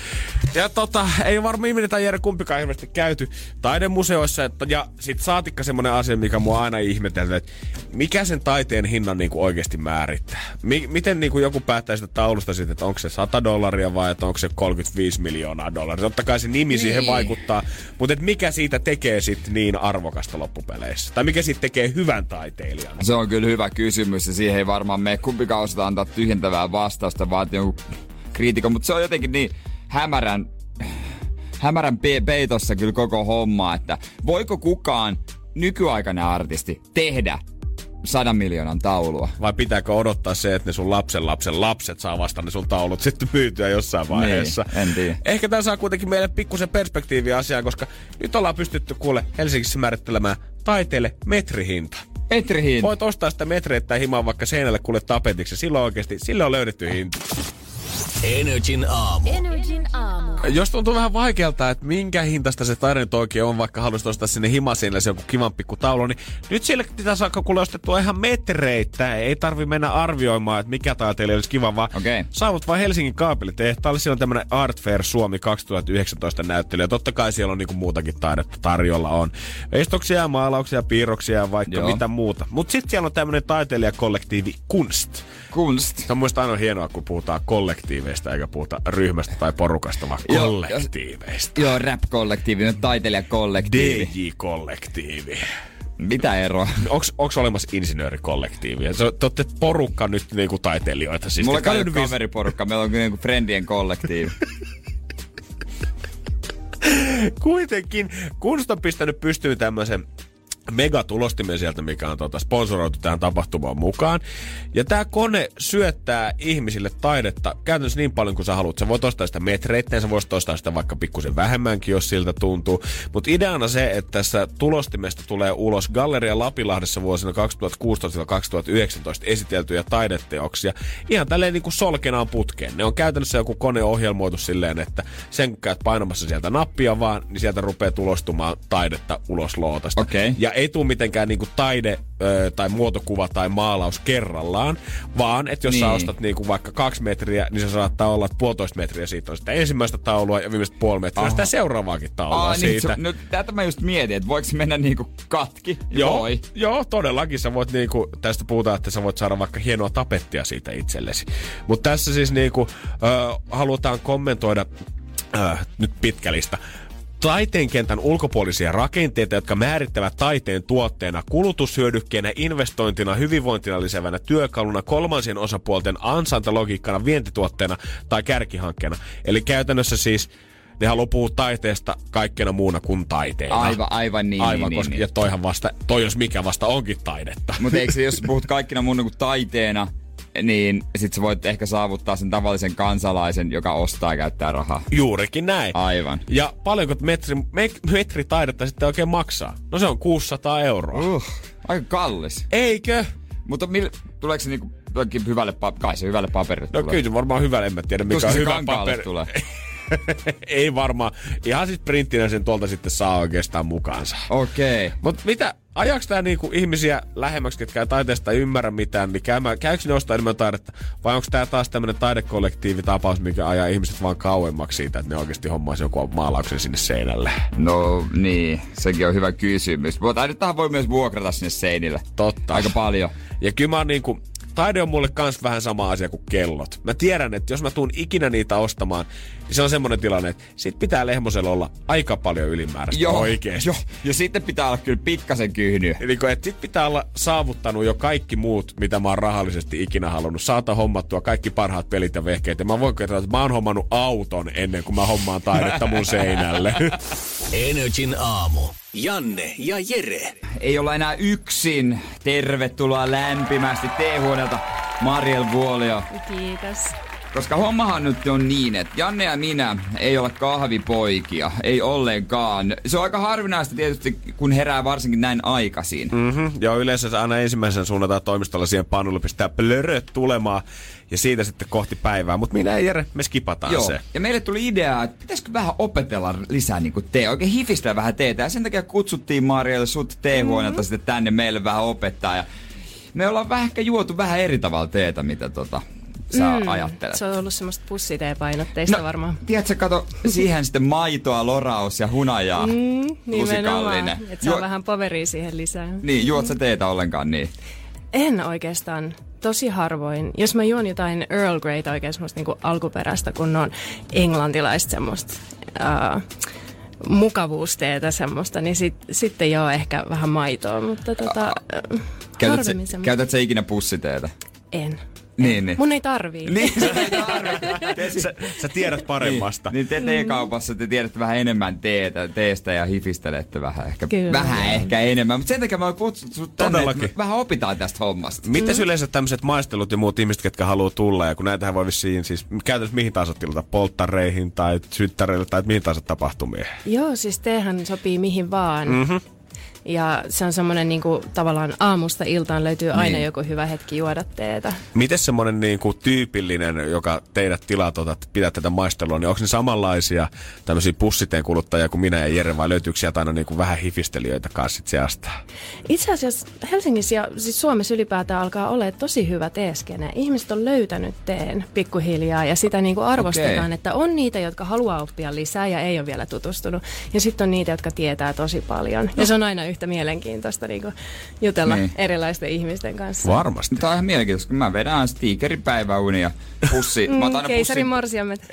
Ja tota, ei varmaan ihminen tai Jere kumpikaan hirveästi käyty taidemuseoissa. Että, ja sit saatikka semmonen asia, mikä mua aina ihmetellä, että mikä sen taiteen hinnan niinku oikeasti määrittää. Mi- miten niinku joku päättää sitä taulusta sitten, että onko se 100 dollaria vai että onko se 35 miljoonaa dollaria. Totta kai se nimi niin. siihen vaikuttaa, mutta et mikä siitä tekee sitten niin arvokasta loppupeleissä? Tai mikä siitä tekee hyvän taiteilijan? Se on kyllä hyvä kysymys ja siihen ei varmaan mene kumpikaan osata antaa tyhjentävää vastausta, vaan jonkun kriitikon, mutta se on jotenkin niin hämärän, hämärän pe- peitossa kyllä koko homma, että voiko kukaan nykyaikainen artisti tehdä sadan miljoonan taulua? Vai pitääkö odottaa se, että ne sun lapsen lapsen lapset saa vasta ne sun taulut sitten myytyä jossain vaiheessa? Niin, en tiedä. Ehkä tämä saa kuitenkin meille pikkusen perspektiiviä asiaan, koska nyt ollaan pystytty kuule Helsingissä määrittelemään taiteelle metrihinta. Petrihin. Voit ostaa sitä metreittäin himaa vaikka seinälle kuule tapetiksi. Silloin oikeasti, sille on löydetty hinta. Energin aamu. Energin aamu. Jos tuntuu vähän vaikealta, että minkä hintasta se taide nyt oikein on, vaikka haluaisit ostaa sinne himaseinälle se joku kivan pikku taulu, niin nyt sille pitää saada kuule ostettua ihan metreitä. Ei tarvi mennä arvioimaan, että mikä taiteilija olisi kiva, vaan Okei. saavut vaan Helsingin kaapelitehtaalle. Siellä on tämmönen Art Fair Suomi 2019 näyttely. Ja totta kai siellä on niinku muutakin taidetta tarjolla. On veistoksia, maalauksia, piirroksia ja vaikka Joo. mitä muuta. Mutta sitten siellä on tämmönen taiteilijakollektiivi Kunst. Kunst. Se on muista aina hienoa, kun puhutaan kollektiiveista eikä puhuta ryhmästä tai porukasta, vaan Joo, kollektiiveista. Joo, rap-kollektiivi, nyt taiteilijakollektiivi. DJ-kollektiivi. Mitä eroa? Onks, onks olemassa insinöörikollektiivi? Se, te olette porukka nyt niinku taiteilijoita. Siis Mulla on käy- kaveriporukka, meillä on niinku friendien kollektiivi. Kuitenkin Kunst on pistänyt pystyyn tämmöisen megatulostimen sieltä, mikä on tota, sponsoroitu tähän tapahtumaan mukaan. Ja tämä kone syöttää ihmisille taidetta käytännössä niin paljon kuin sä haluat. Sä voit ostaa sitä metreitteen, sä voisit ostaa sitä vaikka pikkusen vähemmänkin, jos siltä tuntuu. Mutta ideana se, että tässä tulostimesta tulee ulos Galleria Lapilahdessa vuosina 2016-2019 esiteltyjä taideteoksia. Ihan tälleen niin kuin solkenaan putkeen. Ne on käytännössä joku kone ohjelmoitu silleen, että sen kun käyt painamassa sieltä nappia vaan, niin sieltä rupeaa tulostumaan taidetta ulos lootasta. Okei. Ja ei tule mitenkään niinku taide ö, tai muotokuva tai maalaus kerrallaan, vaan että jos niin. sä Niin. ostat niinku vaikka kaksi metriä, niin se saattaa olla, että puolitoista metriä siitä on sitä ensimmäistä taulua ja viimeistä puoli metriä sitä seuraavaakin taulua Aa, niin, siitä. se, nyt, tätä mä just mietin, että voiko se mennä niinku katki? Joo, Voi. joo, todellakin. Sä voit niinku, tästä puhutaan, että sä voit saada vaikka hienoa tapettia siitä itsellesi. Mutta tässä siis niinku, ö, halutaan kommentoida ö, nyt pitkä lista. Taiteen kentän ulkopuolisia rakenteita, jotka määrittävät taiteen tuotteena, kulutushyödykkeenä, investointina, hyvinvointina lisäävänä työkaluna, kolmansien osapuolten ansantalogiikkana, vientituotteena tai kärkihankkeena. Eli käytännössä siis ne haluaa puhua taiteesta kaikkena muuna kuin taiteena. Aivan, aivan niin. Aivan, niin, koska niin, ja toihan vasta, toi jos mikä vasta onkin taidetta. Mutta eikö se, jos puhut kaikkina mun niinku taiteena, niin sit sä voit ehkä saavuttaa sen tavallisen kansalaisen, joka ostaa ja käyttää rahaa. Juurikin näin. Aivan. Ja paljonko metri, me, metri taidetta sitten oikein maksaa? No se on 600 euroa. Uh, aika kallis. Eikö? Mutta mil, tuleeko se niinku hyvälle, pa- kai se hyvälle paperille No tulee. kyllä se varmaan hyvä, en mä tiedä mikä Tuskin on hyvä paperi. tulee. Ei varmaan. Ihan siis printtinä sen tuolta sitten saa oikeastaan mukaansa. Okei. Okay. Mutta mitä, ajaako tää niinku ihmisiä lähemmäksi, ketkä ei taiteesta ymmärrä mitään, niin käymään, käykö ne ostaa enemmän taidetta? Vai onko tää taas tämmönen taidekollektiivitapaus, mikä ajaa ihmiset vaan kauemmaksi siitä, että ne oikeasti hommaisi joku maalauksen sinne seinälle? No niin, sekin on hyvä kysymys. Mutta taidettahan voi myös vuokrata sinne seinille. Totta. Aika paljon. Ja kyllä mä oon niinku, taide on mulle kans vähän sama asia kuin kellot. Mä tiedän, että jos mä tuun ikinä niitä ostamaan, niin se on semmonen tilanne, että sit pitää lehmosella olla aika paljon ylimääräistä oikeesti. Joo. Ja sitten pitää olla kyllä pikkasen kyhny. Eli kun, sit pitää olla saavuttanut jo kaikki muut, mitä mä oon rahallisesti ikinä halunnut. Saata hommattua kaikki parhaat pelit ja vehkeet. Ja mä voin kertoa, että mä oon hommannut auton ennen kuin mä hommaan taidetta mun seinälle. Energin aamu. Janne ja Jere. Ei olla enää yksin. Tervetuloa lämpimästi teehuoneelta Mariel Vuolio. Kiitos. Koska hommahan nyt on niin, että Janne ja minä ei olla kahvipoikia, ei ollenkaan. Se on aika harvinaista tietysti, kun herää varsinkin näin aikaisin. Mm. mm-hmm. Ja yleensä se aina ensimmäisen suunnataan toimistolla siihen pannulle, pistää plöröt tulemaan ja siitä sitten kohti päivää. Mutta minä ja Jere, me skipataan Joo. se. Ja meille tuli idea, että pitäisikö vähän opetella lisää niin kuin tee, oikein hifistää vähän teetä. Ja sen takia kutsuttiin Marielle sut teehuoneelta mm. sitten tänne meille vähän opettaa. Ja me ollaan vähän ehkä juotu vähän eri tavalla teetä, mitä tota, sä mm. ajattelet. Se on ollut semmoista pussiteepainotteista no, varmaan. Tiedätkö, kato, siihen sitten maitoa, loraus ja hunajaa. Mm, lusikallinen. nimenomaan. Että saa Juo- vähän poveria siihen lisää. Niin, juot sä teetä ollenkaan niin? En oikeastaan. Tosi harvoin. Jos mä juon jotain Earl Grey oikein semmoista niinku alkuperäistä, kun on englantilaista semmoista uh, mukavuusteetä semmoista, niin sit, sitten joo ehkä vähän maitoa, mutta tota, uh, Käytät, harvemmin sä, semmoista. käytät sä ikinä pussiteetä? En. Niin, niin. Mun ei tarvii. Niin, sä ei tarvitse. Sä, sä tiedät paremmasta. Niin, niin te teekaupassa te tiedätte vähän enemmän teetä, teestä ja hifistelette vähän ehkä, Kyllä. vähän ehkä enemmän. Mutta sen takia mä oon kutsuttu sut tänne, että Todellakin. me vähän opitaan tästä hommasta. Mites yleensä tämmöiset maistelut ja muut ihmiset, ketkä haluaa tulla, ja kun näitähän voi vissiin siis käytännössä mihin tahansa tilata, polttareihin tai syttäreille tai mihin tahansa tapahtumiin. Joo, siis teehän sopii mihin vaan. Mm-hmm. Ja se on semmoinen niinku, tavallaan aamusta iltaan löytyy aina Niin. niin. joku hyvä hetki juoda teetä. Miten semmoinen niin kuin tyypillinen, joka teidät tilaa tuota, pitää tätä maistelua, niin onko ne samanlaisia tämmöisiä pussiteen kuluttajia kuin minä ja Jere, vai löytyykö sieltä aina niin kuin vähän hifistelijöitä kanssa sit seasta? Itse asiassa Helsingissä ja siis Suomessa ylipäätään alkaa olla tosi hyvä teeskene. Ihmiset on löytänyt teen pikkuhiljaa ja sitä niinku arvostetaan, Okei. että on niitä, jotka haluaa oppia lisää ja ei ole vielä tutustunut. Ja sitten on niitä, jotka tietää tosi paljon. Ja se on aina yhtä mielenkiintoista niinku jutella Niin. niin. erilaisten ihmisten kanssa. Varmasti. Tämä on ihan mielenkiintoista, kun mä vedän aina stiikerin päiväunia pussi. Mä otan Keisarin pussin- morsiamet.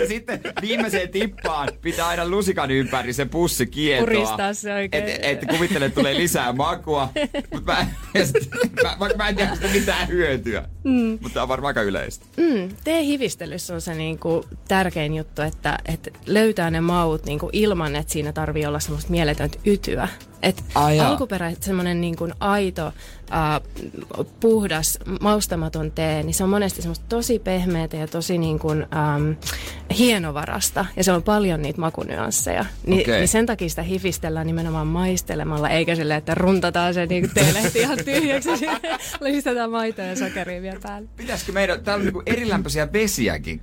Ja sitten viimeiseen tippaan pitää aina lusikan ympäri se pussi kietoa. Puristaa se oikein. Et, et kuvittele, että tulee lisää makua. Mutta mä, mä, mä, mä en tiedä sitä mitään hyötyä. Mm. Mutta tämä on varmaan aika yleistä. Mm, tee-hivistelyssä on se niinku tärkein juttu, että, että löytää ne maut niinku ilman, että siinä tarvii olla semmoista mieletöntä ytyä. Et Ai alkuperäisesti semmoinen niinku aito, äh, puhdas, maustamaton tee, niin se on monesti semmoista tosi pehmeätä ja tosi niinku, ähm, hienovarasta. Ja se on paljon niitä makunyansseja. Ni, Okei. Niin sen takia sitä hifistellään nimenomaan maistelemalla, eikä silleen, että runtataan se niinku teelehti ihan tyhjäksi lisätään maitoa ja sokeria vielä päälle. Pitäisikö meidän, täällä on niinku erilämpöisiä vesiäkin.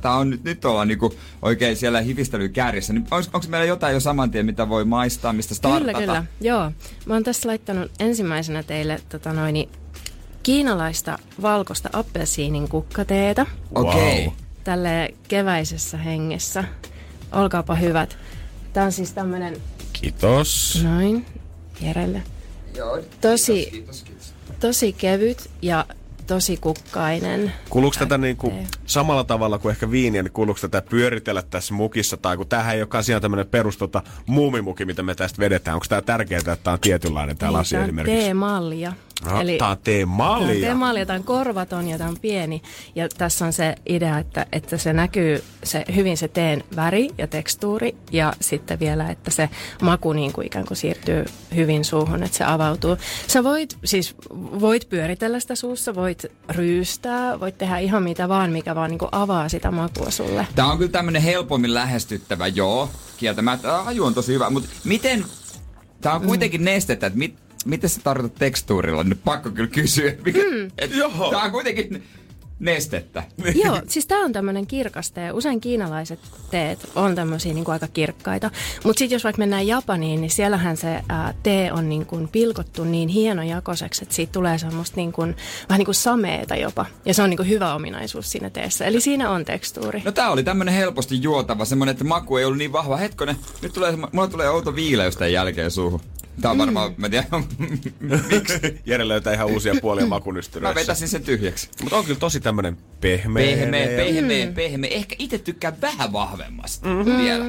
Tää on nyt, nyt ollaan niinku oikein siellä hifistelyn kärjessä. Niin onko, onko meillä jotain jo saman tien, mitä voi maistaa, mistä startata? Kyllä, kyllä. Joo. Mä oon tässä laittanut ensimmäisenä teille tota noin, kiinalaista valkoista appelsiinin kukkateetä. Okei. Wow. Tälle keväisessä hengessä. Olkaapa hyvät. Tää on siis tämmönen, Kiitos. noin, Jerelle. Joo, Tosi- kiitos, kiitos. Tosi kevyt ja tosi kukkainen. Kuluuko tätä niin kuin samalla tavalla kuin ehkä viiniä, niin kuluuko tätä pyöritellä tässä mukissa? Tai kun tämähän ei olekaan siinä tämmöinen perus tota, muumimuki, mitä me tästä vedetään. Onko tämä tärkeää, että tämä on tietynlainen tämä Niin, lasi tää on esimerkiksi? No, tää on Tää on teemallia. teemallia, tää on korvaton ja tää on pieni. Ja tässä on se idea, että, että se näkyy se, hyvin se teen väri ja tekstuuri. Ja sitten vielä, että se maku niin kuin ikään kuin siirtyy hyvin suuhun, että se avautuu. Sä voit, siis voit pyöritellä sitä suussa, voit ryystää, voit tehdä ihan mitä vaan, mikä vaan niin kuin avaa sitä makua sulle. Tää on kyllä tämmönen helpommin lähestyttävä, joo, kieltämättä. Aju on tosi hyvä, mutta miten... Tää on kuitenkin nestettä, että mit, miten sä tarkoitat tekstuurilla? Nyt pakko kyllä kysyä. Mikä, et, Tää on kuitenkin nestettä. Joo, siis tämä on tämmöinen kirkas tee. Usein kiinalaiset teet on tämmöisiä niin aika kirkkaita. Mutta sitten jos vaikka mennään Japaniin, niin siellähän se ää, tee on niin kuin pilkottu niin hienojakoiseksi, että siitä tulee semmoista niin kuin, vähän niin kuin sameeta jopa. Ja se on niin kuin hyvä ominaisuus siinä teessä. Eli siinä on tekstuuri. No tää oli tämmönen helposti juotava, semmonen, että maku ei ollut niin vahva. Hetkonen, nyt tulee, mulla tulee outo viileys tämän jälkeen suuhun. Tää on varmaan, mä en tiedä, miksi. Jere löytää ihan uusia puolia Mä makunystyröissä. vetäsin sen tyhjäksi. Mutta on kyllä tosi tämmönen pehmeä. Pehmeä, pehmeä, pehmeä. Ehkä itse tykkään vähän vahvemmasta mm-hmm. vielä.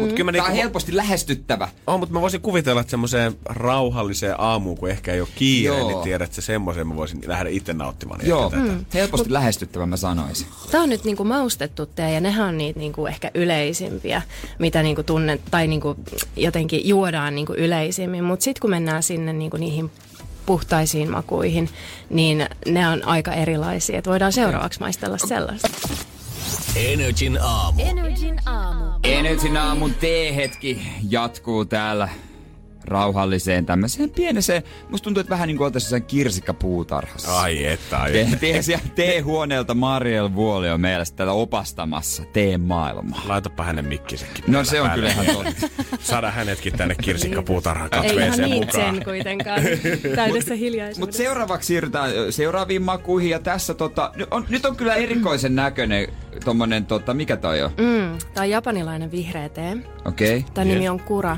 Mut kyllä mä Tää on niinku, helposti lähestyttävä. on, mutta mä voisin kuvitella, että semmoiseen rauhalliseen aamuun, kun ehkä ei ole kiire, Joo. niin tiedät, että semmoiseen mä voisin lähteä itse nauttimaan. Joo, tätä. mm. helposti lähestyttävä mä sanoisin. Tämä on nyt niinku maustettu tee ja nehän on niitä niinku ehkä yleisimpiä, mitä niinku tunnet, tai niinku jotenkin juodaan niinku yleisimmin. Mutta sitten kun mennään sinne niinku niihin puhtaisiin makuihin, niin ne on aika erilaisia. Et voidaan seuraavaksi maistella sellaista. Energin aamu. Energin aamu. Energin aamun teehetki jatkuu täällä rauhalliseen tämmöiseen pieneseen. Musta tuntuu, että vähän niin kuin oltaisiin jossain kirsikkapuutarhassa. Ai että, ai että. te, siellä teehuoneelta Mariel Vuoli on meillä täällä opastamassa teen maailmaa. Laitapa hänen mikkisenkin. No se on päälle. kyllä ihan totta. Saada hänetkin tänne kirsikkapuutarhaan Ei ihan katveeseen niin mukaan. sen kuitenkaan täydessä hiljaisuudessa. Mutta seuraavaksi siirrytään seuraaviin makuihin ja tässä tota, nyt on, nyt on kyllä erikoisen näköinen tommonen tota, mikä toi on? Mm, tämä on japanilainen vihreä tee. Okei. Okay. Tämä nimi on kura.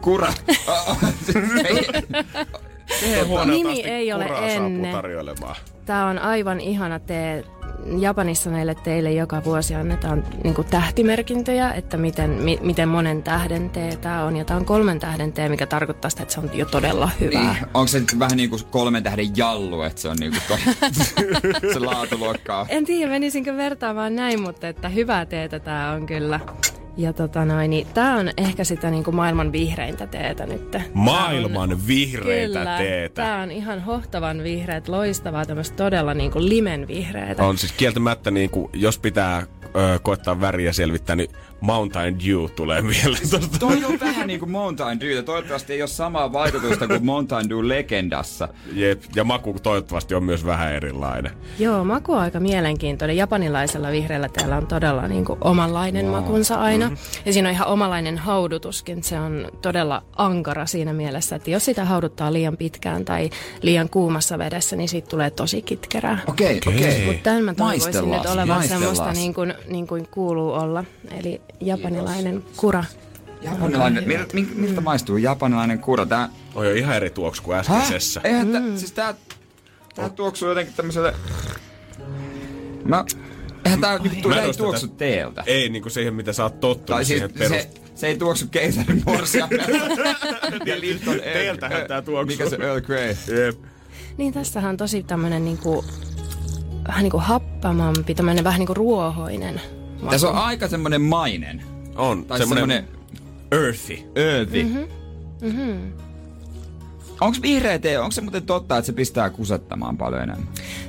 Kura. Nimi ei ole ennen. Tämä on aivan ihana tee. Japanissa näille teille joka vuosi annetaan niin tähtimerkintöjä, että miten, mi, miten monen tähden tee tämä on. Ja tämä on kolmen tähden tee, mikä tarkoittaa sitä, että se on jo todella hyvää. Niin. Onko se nyt vähän niin kuin kolmen tähden jallu, että se on niin kuin to, se laatuluokka on? En tiedä, menisinkö vertaamaan näin, mutta että hyvää teetä tämä on kyllä. Ja tota noin, niin tää on ehkä sitä niinku maailman vihreintä teetä nyt. Maailman vihreitä Kyllä, teetä. tää on ihan hohtavan vihreät, loistavaa, tämmöistä todella niinku limen vihreätä. On siis kieltämättä, niin kuin, jos pitää ö, koettaa väriä selvittää, niin Mountain Dew tulee mieleen tosta. Toi on vähän niin kuin Mountain Dew. Toivottavasti ei ole samaa vaikutusta kuin Mountain Dew legendassa. Jep, ja maku toivottavasti on myös vähän erilainen. Joo, maku on aika mielenkiintoinen. Japanilaisella vihreällä teellä on todella niinku omanlainen wow. makunsa aina. Mm-hmm. Ja siinä on ihan omanlainen haudutuskin. Se on todella ankara siinä mielessä, että jos sitä hauduttaa liian pitkään tai liian kuumassa vedessä, niin siitä tulee tosi kitkerää. Okei, okay, okei. Okay. Mutta tämän mä toivoisin nyt olevan semmoista niin kuin, niin kuin kuuluu olla. Eli japanilainen kura. Japanilainen, miltä, miltä maistuu japanilainen kura? Tää, On jo ihan eri tuoksu kuin äskeisessä. Eihän mm. siis tää, tää tuoksuu jotenkin tämmöiselle... Mä... Eihän tää niinku tää ei tuoksu tätä- teeltä. Ei niin kuin siihen, mitä sä oot tottunut Tai siis siihen perus... se, se ei tuoksu keisarin morsia. ja Lipton Earl- Teiltähän tää tuoksuu. Mikä se Earl Grey? Jep. Niin tässähän on tosi tämmöinen niin kuin, vähän niin kuin happamampi, tämmöinen vähän niin kuin ruohoinen. Maku. Tässä on aika semmonen mainen. On. Tai semmonen semmonen earthy. earthy. Mm-hmm. Mm-hmm. Onko vihreä tee, onko se muuten totta, että se pistää kusettamaan paljon enemmän?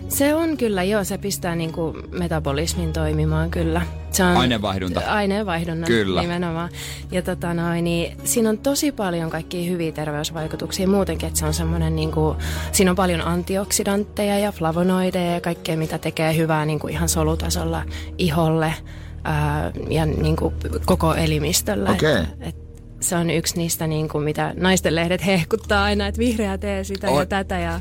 Se on kyllä, joo, se pistää niin kuin metabolismin toimimaan kyllä. Se on Aineenvaihdunta. Aineenvaihdunnan Kyllä. nimenomaan. Ja tota noin, niin siinä on tosi paljon kaikkia hyviä terveysvaikutuksia muutenkin, että se on semmoinen niin kuin, siinä on paljon antioksidantteja ja flavonoideja ja kaikkea, mitä tekee hyvää niin kuin ihan solutasolla iholle ää, ja niin kuin koko elimistölle. Okei. Et, et se on yksi niistä, niin kuin, mitä naisten lehdet hehkuttaa aina, että vihreä tee sitä Oi. ja tätä ja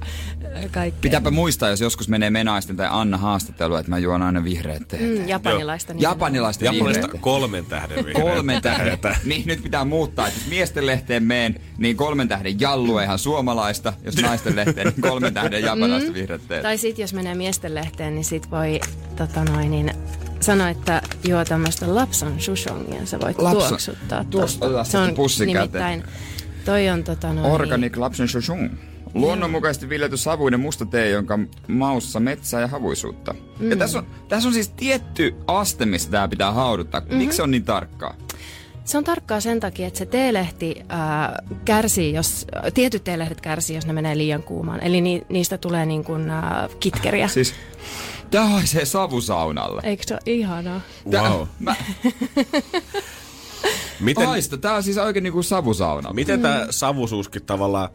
kaikkea. Pitääpä muistaa, jos joskus menee Menaisten tai Anna haastattelu, että mä juon aina vihreät teet. Mm, japanilaista. nimenomaan. Japanilaista Japanista vihreät. kolmen tähden vihreitä. Kolmen tähden. niin nyt pitää muuttaa, että jos miesten lehteen meen, niin kolmen tähden jallu ihan suomalaista. Jos naisten lehteen, niin kolmen tähden japanilaista vihreät teet. Tai sitten jos menee miesten lehteen, niin sit voi tota noin, niin sanoa, että juo tämmöistä lapsan shushongia, sä voit Lapsan- tuoksuttaa. Tuosta Se on pussi nimittäin, toi on tota noin, Organic Lapsen Shoshun. Luonnonmukaisesti viljelty savuinen musta tee, jonka maussa metsää ja havuisuutta. Mm. Ja tässä on, tässä on siis tietty aste, missä tämä pitää hauduttaa. Mm-hmm. Miksi se on niin tarkkaa? Se on tarkkaa sen takia, että se teelehti ää, kärsii, jos, tietyt teelehdet kärsii, jos ne menee liian kuumaan. Eli ni, niistä tulee niin kuin, ää, kitkeriä. Siis tää haisee savusaunalle. Eikö se ole ihanaa? Tää, Wow. Mä, Miten, haista, tää on siis oikein niinku savusauna. miten tää savusuuskin tavallaan...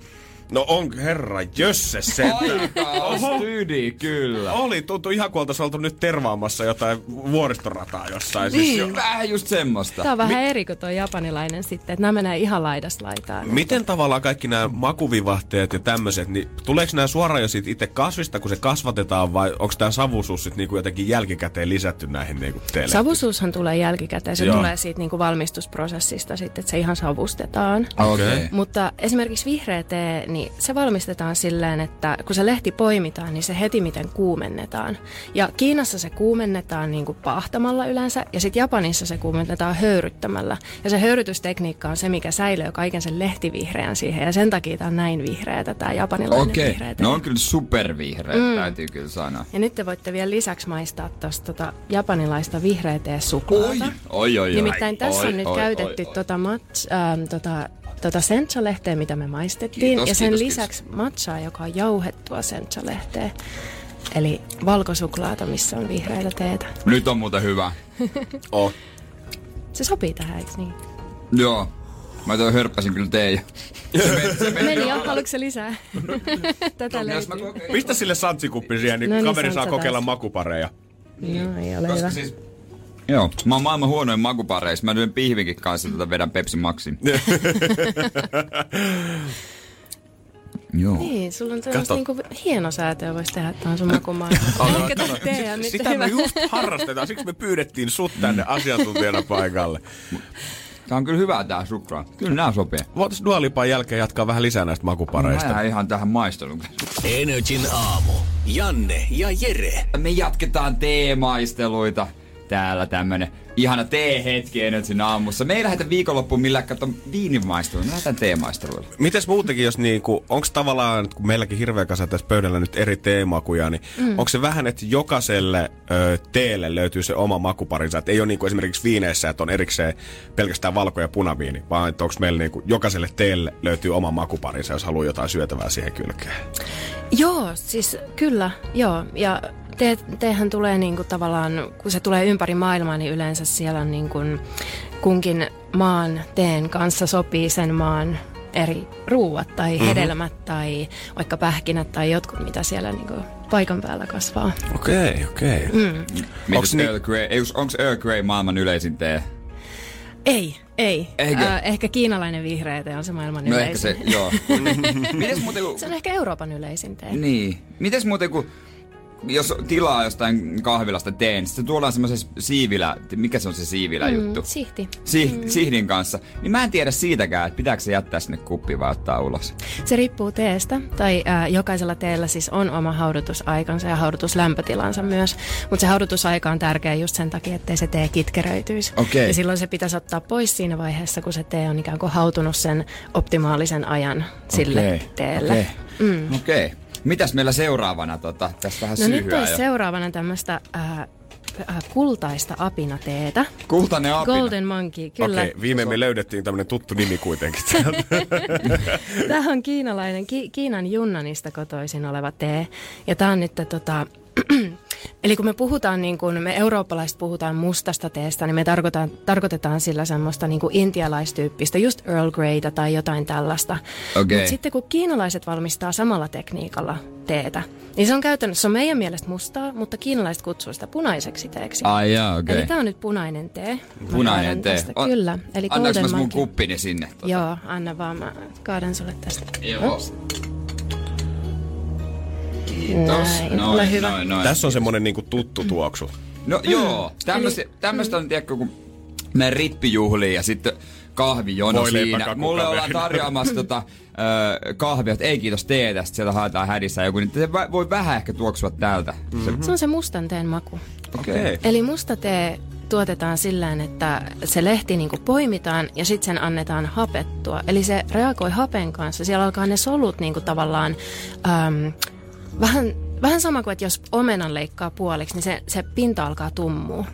No on herra jösse se. Aika stydi, kyllä. Oli, tuntui ihan kuin oltaisiin oltu nyt tervaamassa jotain vuoristorataa jossain. Siis jo, Vähän just semmoista. Tämä on vähän eri kuin tuo japanilainen sitten, että nämä menee ihan laidasta laitaan. Miten tavallaan kaikki nämä makuvivahteet ja tämmöiset, niin tuleeko nämä suoraan jo siitä itse kasvista, kun se kasvatetaan, vai onko tämä savusuus sitten niinku jotenkin jälkikäteen lisätty näihin niinku teille? Savusuushan tulee jälkikäteen, se Joo. tulee siitä niin kuin valmistusprosessista sitten, että se ihan savustetaan. Okei. Okay. Mutta esimerkiksi vihreä tee, niin se valmistetaan silleen, että kun se lehti poimitaan, niin se heti miten kuumennetaan. Ja Kiinassa se kuumennetaan niin kuin paahtamalla yleensä, ja sitten Japanissa se kuumennetaan höyryttämällä. Ja se höyrytystekniikka on se, mikä säilyy kaiken sen lehtivihreän siihen, ja sen takia tämä on näin vihreätä, tämä japanilainen Okei, vihreä no on kyllä supervihreät, mm. täytyy kyllä sanoa. Ja nyt te voitte vielä lisäksi maistaa tuosta tota japanilaista vihreä tee suklaata. Oi, oi, oi. Nimittäin tässä oi, on nyt oi, käytetty oi, oi. tota, match, ähm, tota, tota sencha-lehteä, mitä me maistettiin. Kiitos, ja sen kiitos, lisäksi matchaa, joka on jauhettua sencha-lehteä. Eli valkosuklaata, missä on vihreitä teetä. Nyt on muuten hyvä. Oh. Se sopii tähän, eikö niin? Joo. Mä toi hörppäsin kyllä teijä. Meni jo, haluatko se lisää? Tätä Jos löytyy. Pistä sille santsikuppi siihen, niin No niin, kaveri saa santsa kokeilla taas. makupareja. No, ei ole Koska hyvä. siis... Joo, mä oon maailman huonoin makupareissa. Mä lyön pihvinkin kanssa tätä vedän Pepsi Maxin. Joo. Niin, sulla on tämmöistä niinku hienosäätöä voisi tehdä tuohon sun makumaailmaan. Ehkä tätä tehdä nyt Sitä hyvä. me just harrastetaan, siksi me pyydettiin sut tänne asiantuntijana paikalle. Tää on kyllä hyvää tää suklaa. Kyllä nää sopii. Voitais Dualipan jälkeen jatkaa vähän lisää näistä makupareista. Mä ihan tähän maistelun. Energin aamu. Janne ja Jere. Me jatketaan teemaisteluita. Täällä tämmönen ihana tee-hetki Energin aamussa. Me ei lähdetä viikonloppuun millään katso viinimaisteluun. Me lähdetään teemaisteluille. Mites muutenkin, jos niinku, onko tavallaan, kun meilläkin hirveä kasa tässä pöydällä nyt eri teemakuja, niin mm. onko se vähän, että jokaiselle ö, teelle löytyy se oma makuparinsa? Että ei ole niinku esimerkiksi viineissä, että on erikseen pelkästään valko- ja punaviini, vaan että onko meillä niinku, jokaiselle teelle löytyy oma makuparinsa, jos haluaa jotain syötävää siihen kylkeen? Joo, siis kyllä, joo. Ja te, tehän tulee niinku tavallaan, kun se tulee ympäri maailmaa, niin yleensä siellä on niinku kunkin maan teen kanssa sopii sen maan eri ruuat tai hedelmät mm-hmm. tai vaikka pähkinät tai jotkut, mitä siellä niinku paikan päällä kasvaa. Okei, okay, okei. Okay. Mm. Onks ni- Earl Grey, Earl Grey maailman yleisin tee? Ei, ei. Eikö? Äh, ehkä kiinalainen vihreä tee on se maailman No yleisin. ehkä se, joo. Mites muuten kun... se on ehkä Euroopan yleisin tee. Niin. Mites muuten kun jos tilaa jostain kahvilasta teen, niin se tuodaan semmoisessa siivilä, mikä se on se siivilä juttu? Mm, sihti. Si- mm. Sihdin kanssa. Niin mä en tiedä siitäkään, että pitääkö se jättää sinne kuppiin vai ottaa ulos. Se riippuu teestä, tai ää, jokaisella teellä siis on oma haudutusaikansa ja haudutuslämpötilansa myös. Mutta se haudutusaika on tärkeä just sen takia, ettei se tee kitkeröityisi. Okei. Ja silloin se pitäisi ottaa pois siinä vaiheessa, kun se tee on ikään kuin hautunut sen optimaalisen ajan sille Okei, teelle. Okei. Mm. Okei. Mitäs meillä seuraavana? Tota, tässä vähän No nyt olisi jo. seuraavana tämmöistä ää, ää, kultaista apinateetä. Kultainen apina. Golden Monkey, kyllä. Okei, okay, viimein me löydettiin tämmönen tuttu nimi kuitenkin. Tämä on kiinalainen, Ki- Kiinan Junnanista kotoisin oleva tee. Ja tämä on nyt tota, Eli kun me puhutaan, niin kun me eurooppalaiset puhutaan mustasta teestä, niin me tarkoitaan, tarkoitetaan sillä semmoista niin intialaistyyppistä, just Earl Greytä tai jotain tällaista. Okei. Mutta sitten kun kiinalaiset valmistaa samalla tekniikalla teetä, niin se on käytännössä, se on meidän mielestä mustaa, mutta kiinalaiset kutsuu sitä punaiseksi teeksi. Ai jaa, okei. Eli tämä on nyt punainen tee. Punainen tee. tästä, On- Kyllä. Eli Golden mä mun kuppini sinne? Tota? Joo, anna vaan, mä kaadan sulle tästä. Joo. Ups. Kiitos. Näin, ole hyvä. Noin, noin. Tässä on semmonen niinku tuttu tuoksu. No joo, tämmöistä, tämmöistä on tiedätkö, kun me rippijuhliin ja sitten kahvijono Voileipä siinä. Mulle ollaan tarjoamassa tota, ö, kahvia, että ei kiitos teetä, sitten sieltä haetaan hädissä joku, niin se voi vähän ehkä tuoksua täältä. Mm-hmm. Se on se mustan teen maku. Okei. Okay. Eli musta tee tuotetaan sillä että se lehti niin poimitaan ja sitten sen annetaan hapettua. Eli se reagoi hapen kanssa. Siellä alkaa ne solut niin tavallaan äm, vähän, vähän sama kuin, että jos omenan leikkaa puoliksi, niin se, se pinta alkaa tummua.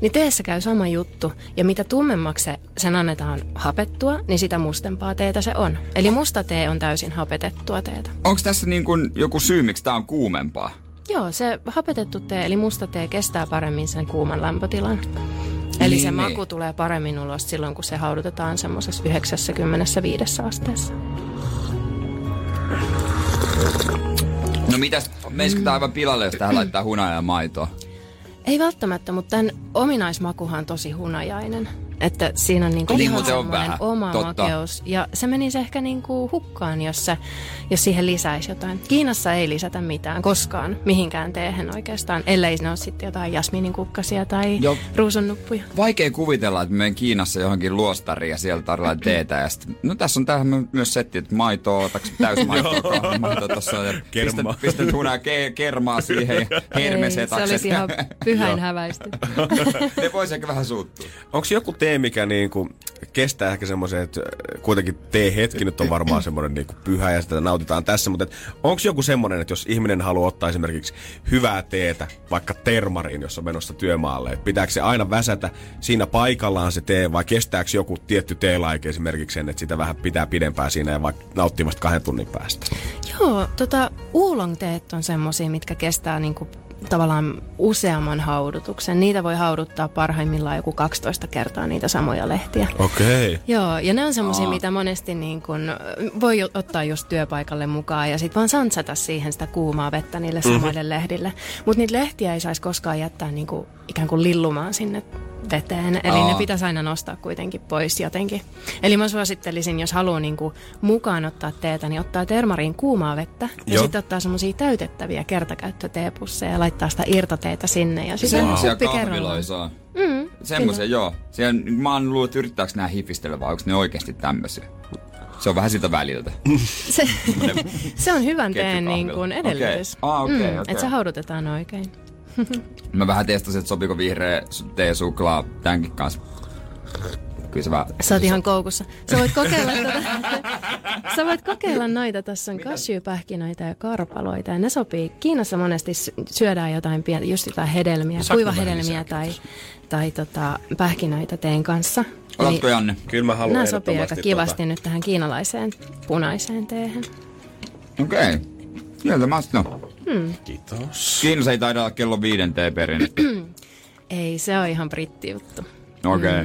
Niin teessä käy sama juttu. Ja mitä tummemmaksi se, sen annetaan hapettua, niin sitä mustempaa teetä se on. Eli musta tee on täysin hapetettua teetä. Onko tässä niin kuin joku syy, miksi tää on kuumempaa? Joo, se hapetettu tee, eli musta tee, kestää paremmin sen kuuman lämpötilan. Eli Niin, se niin. maku tulee paremmin ulos silloin, kun se haudutetaan semmoisessa 95 asteessa. No mitäs, meisikö tää aivan pilalle, jos tähän laittaa hunajaa ja maitoa? Ei välttämättä, mutta tämän ominaismakuhan on tosi hunajainen. Että siinä on niinku Niin ihan muuten on semmoinen vähän, oma totta. makeus. Ja se menisi ehkä niinku hukkaan, jos, se, jos siihen lisäisi jotain. Kiinassa ei lisätä mitään koskaan mihinkään teehen oikeastaan, ellei ne ole sitten jotain jasmiininkukkasia tai Joo. ruusunnuppuja. Vaikea kuvitella, että me menen Kiinassa johonkin luostariin ja siellä tarjotaan teetä. Ja sit, no tässä on tähän myös setti, että maitoa, otaks täysmaitoa, kahvimaitoa tossa. Ja Kermaa. Pistät, pistät hunaa ke, kermaa siihen ja Ei, hermesetakset. se olisi ihan pyhäin Joo. häväisty. ne vois ehkä vähän suuttua. Onko joku tee, mikä niinku kestää ehkä semmoisen, että äh, kuitenkin tee-hetki nyt on varmaan semmoinen niinku pyhä ja sitä nautitaan tässä, mutta onko joku semmoinen, että jos ihminen haluaa ottaa esimerkiksi hyvää teetä, vaikka termariin, jos on menossa työmaalle, että pitääkö se aina väsätä siinä paikallaan se tee vai kestääkö joku tietty teelaike esimerkiksi sen, että sitä vähän pitää pidempään siinä ja vaikka nauttii vasta kahden tunnin päästä? Joo, tota, oolong-teet on semmosia, mitkä kestää niinku tavallaan useamman haudutuksen. Niitä voi hauduttaa parhaimmillaan joku 12 kertaa niitä samoja lehtiä. Okei. Okay. Joo, ja ne on semmoisia, mitä monesti niin kun, voi ottaa just työpaikalle mukaan ja sitten vaan santsata siihen sitä kuumaa vettä niille samoille lehdille. Mutta niitä lehtiä ei saisi koskaan jättää niin kuin, ikään kuin lillumaan sinne veteen. Eli Aa. ne pitäisi aina nostaa kuitenkin pois jotenkin. Eli mä suosittelisin, jos haluaa niinku mukaan ottaa teetä, niin ottaa termariin kuumaa vettä. Ja Joo. sitten ottaa semmoisia täytettäviä kertakäyttöteepusseja ja laittaa sitä irtoteetä sinne. Ja sitten Semmoisia kuppi kerrallaan. Mm, Semmoisia, joo. Siellä, mä oon luullut, että yrittääkö nämä hifistellä vai onko ne oikeasti tämmöisiä. Se on vähän siltä väliltä. Se, se on hyvän teen niin kuin edellytys. Okei. Ah, okei, okei. Että se haudutetaan oikein. Mä vähän testasin, että sopiiko vihreä su- tee suklaa tämänkin kanssa. Kyllä se vähän... Sä oot ihan koukussa. Sä voit kokeilla tätä. Sä voit kokeilla noita. Tässä on kasvipähkinöitä ja karpaloita. Ja ne sopii. Kiinassa monesti sy- syödään jotain pientä, just jotain hedelmiä, kuivahedelmiä lisää tai, tai tota, pähkinöitä teen kanssa. Otatko Janne? Kyllä mä haluan Nämä sopii aika kivasti tota- nyt tähän kiinalaiseen punaiseen teehen. Okei. Okay. Sieltä mä no. Kiitos. Kiinassa ei taida olla kello viiden teeperinne. Ei, se on ihan britti juttu. Okei. Okay.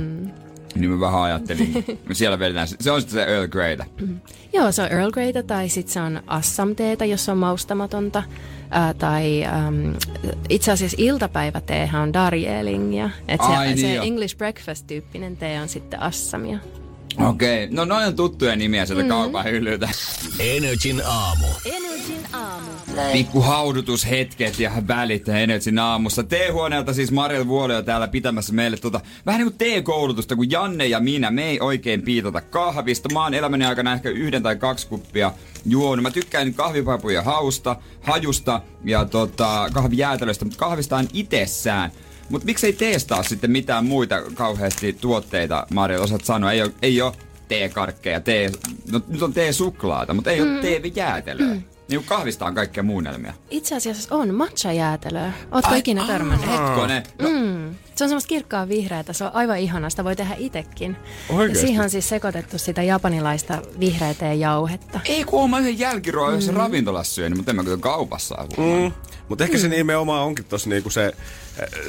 Niin mä vähän ajattelin. Siellä vedetään, se on sitten se Earl Greytä. Joo, se on Earl Greytä tai sitten se on Assam-teetä, jos on maustamatonta. Ää, tai äm, itse asiassa iltapäiväteehän on Darjeelingia. Et se, Ai niin se jo. English breakfast-tyyppinen tee on sitten Assamia. Okei. Okay. No noin on tuttuja nimiä sieltä mm. kaupan hyllyltä. Energin aamu. Pikku haudutushetket ja välit Energin aamussa. Teehuoneelta siis Mariel Vuolio täällä pitämässä meille tota, vähän niin kuin teekoulutusta, kun Janne ja minä, me ei oikein piitota kahvista. Mä oon elämäni aikana ehkä yhden tai kaksi kuppia juonut. Mä tykkään kahvipapuja hausta, hajusta ja tota, kahvijäätelöistä, mutta kahvista on itsessään. Mutta miksei teestaa sitten mitään muita kauheasti tuotteita, Mariel, osaat sanoa. Ei ole, ei ole teekarkkeja, tee, no, nyt on tee-suklaata, mutta ei mm. ole tee-jäätelöä. Mm. Niin kahvista on kaikkea muunnelmia. Itse asiassa on matcha-jäätelöä. Ootko ikinä törmännyt? Hetkonen. No, Mm. Se on semmoista kirkkaa vihreätä, se on aivan ihana, sitä voi tehdä itekin. Ja Oikeesti? siihen on siis sekoitettu sitä japanilaista vihreätä ja jauhetta. Ei kun mä yhden jälkiruoan yhdessä ravintolassa syönyt, mutta en mä kyllä kaupassa. Mm. Mutta ehkä se nimenomaan onkin tossa niinku se,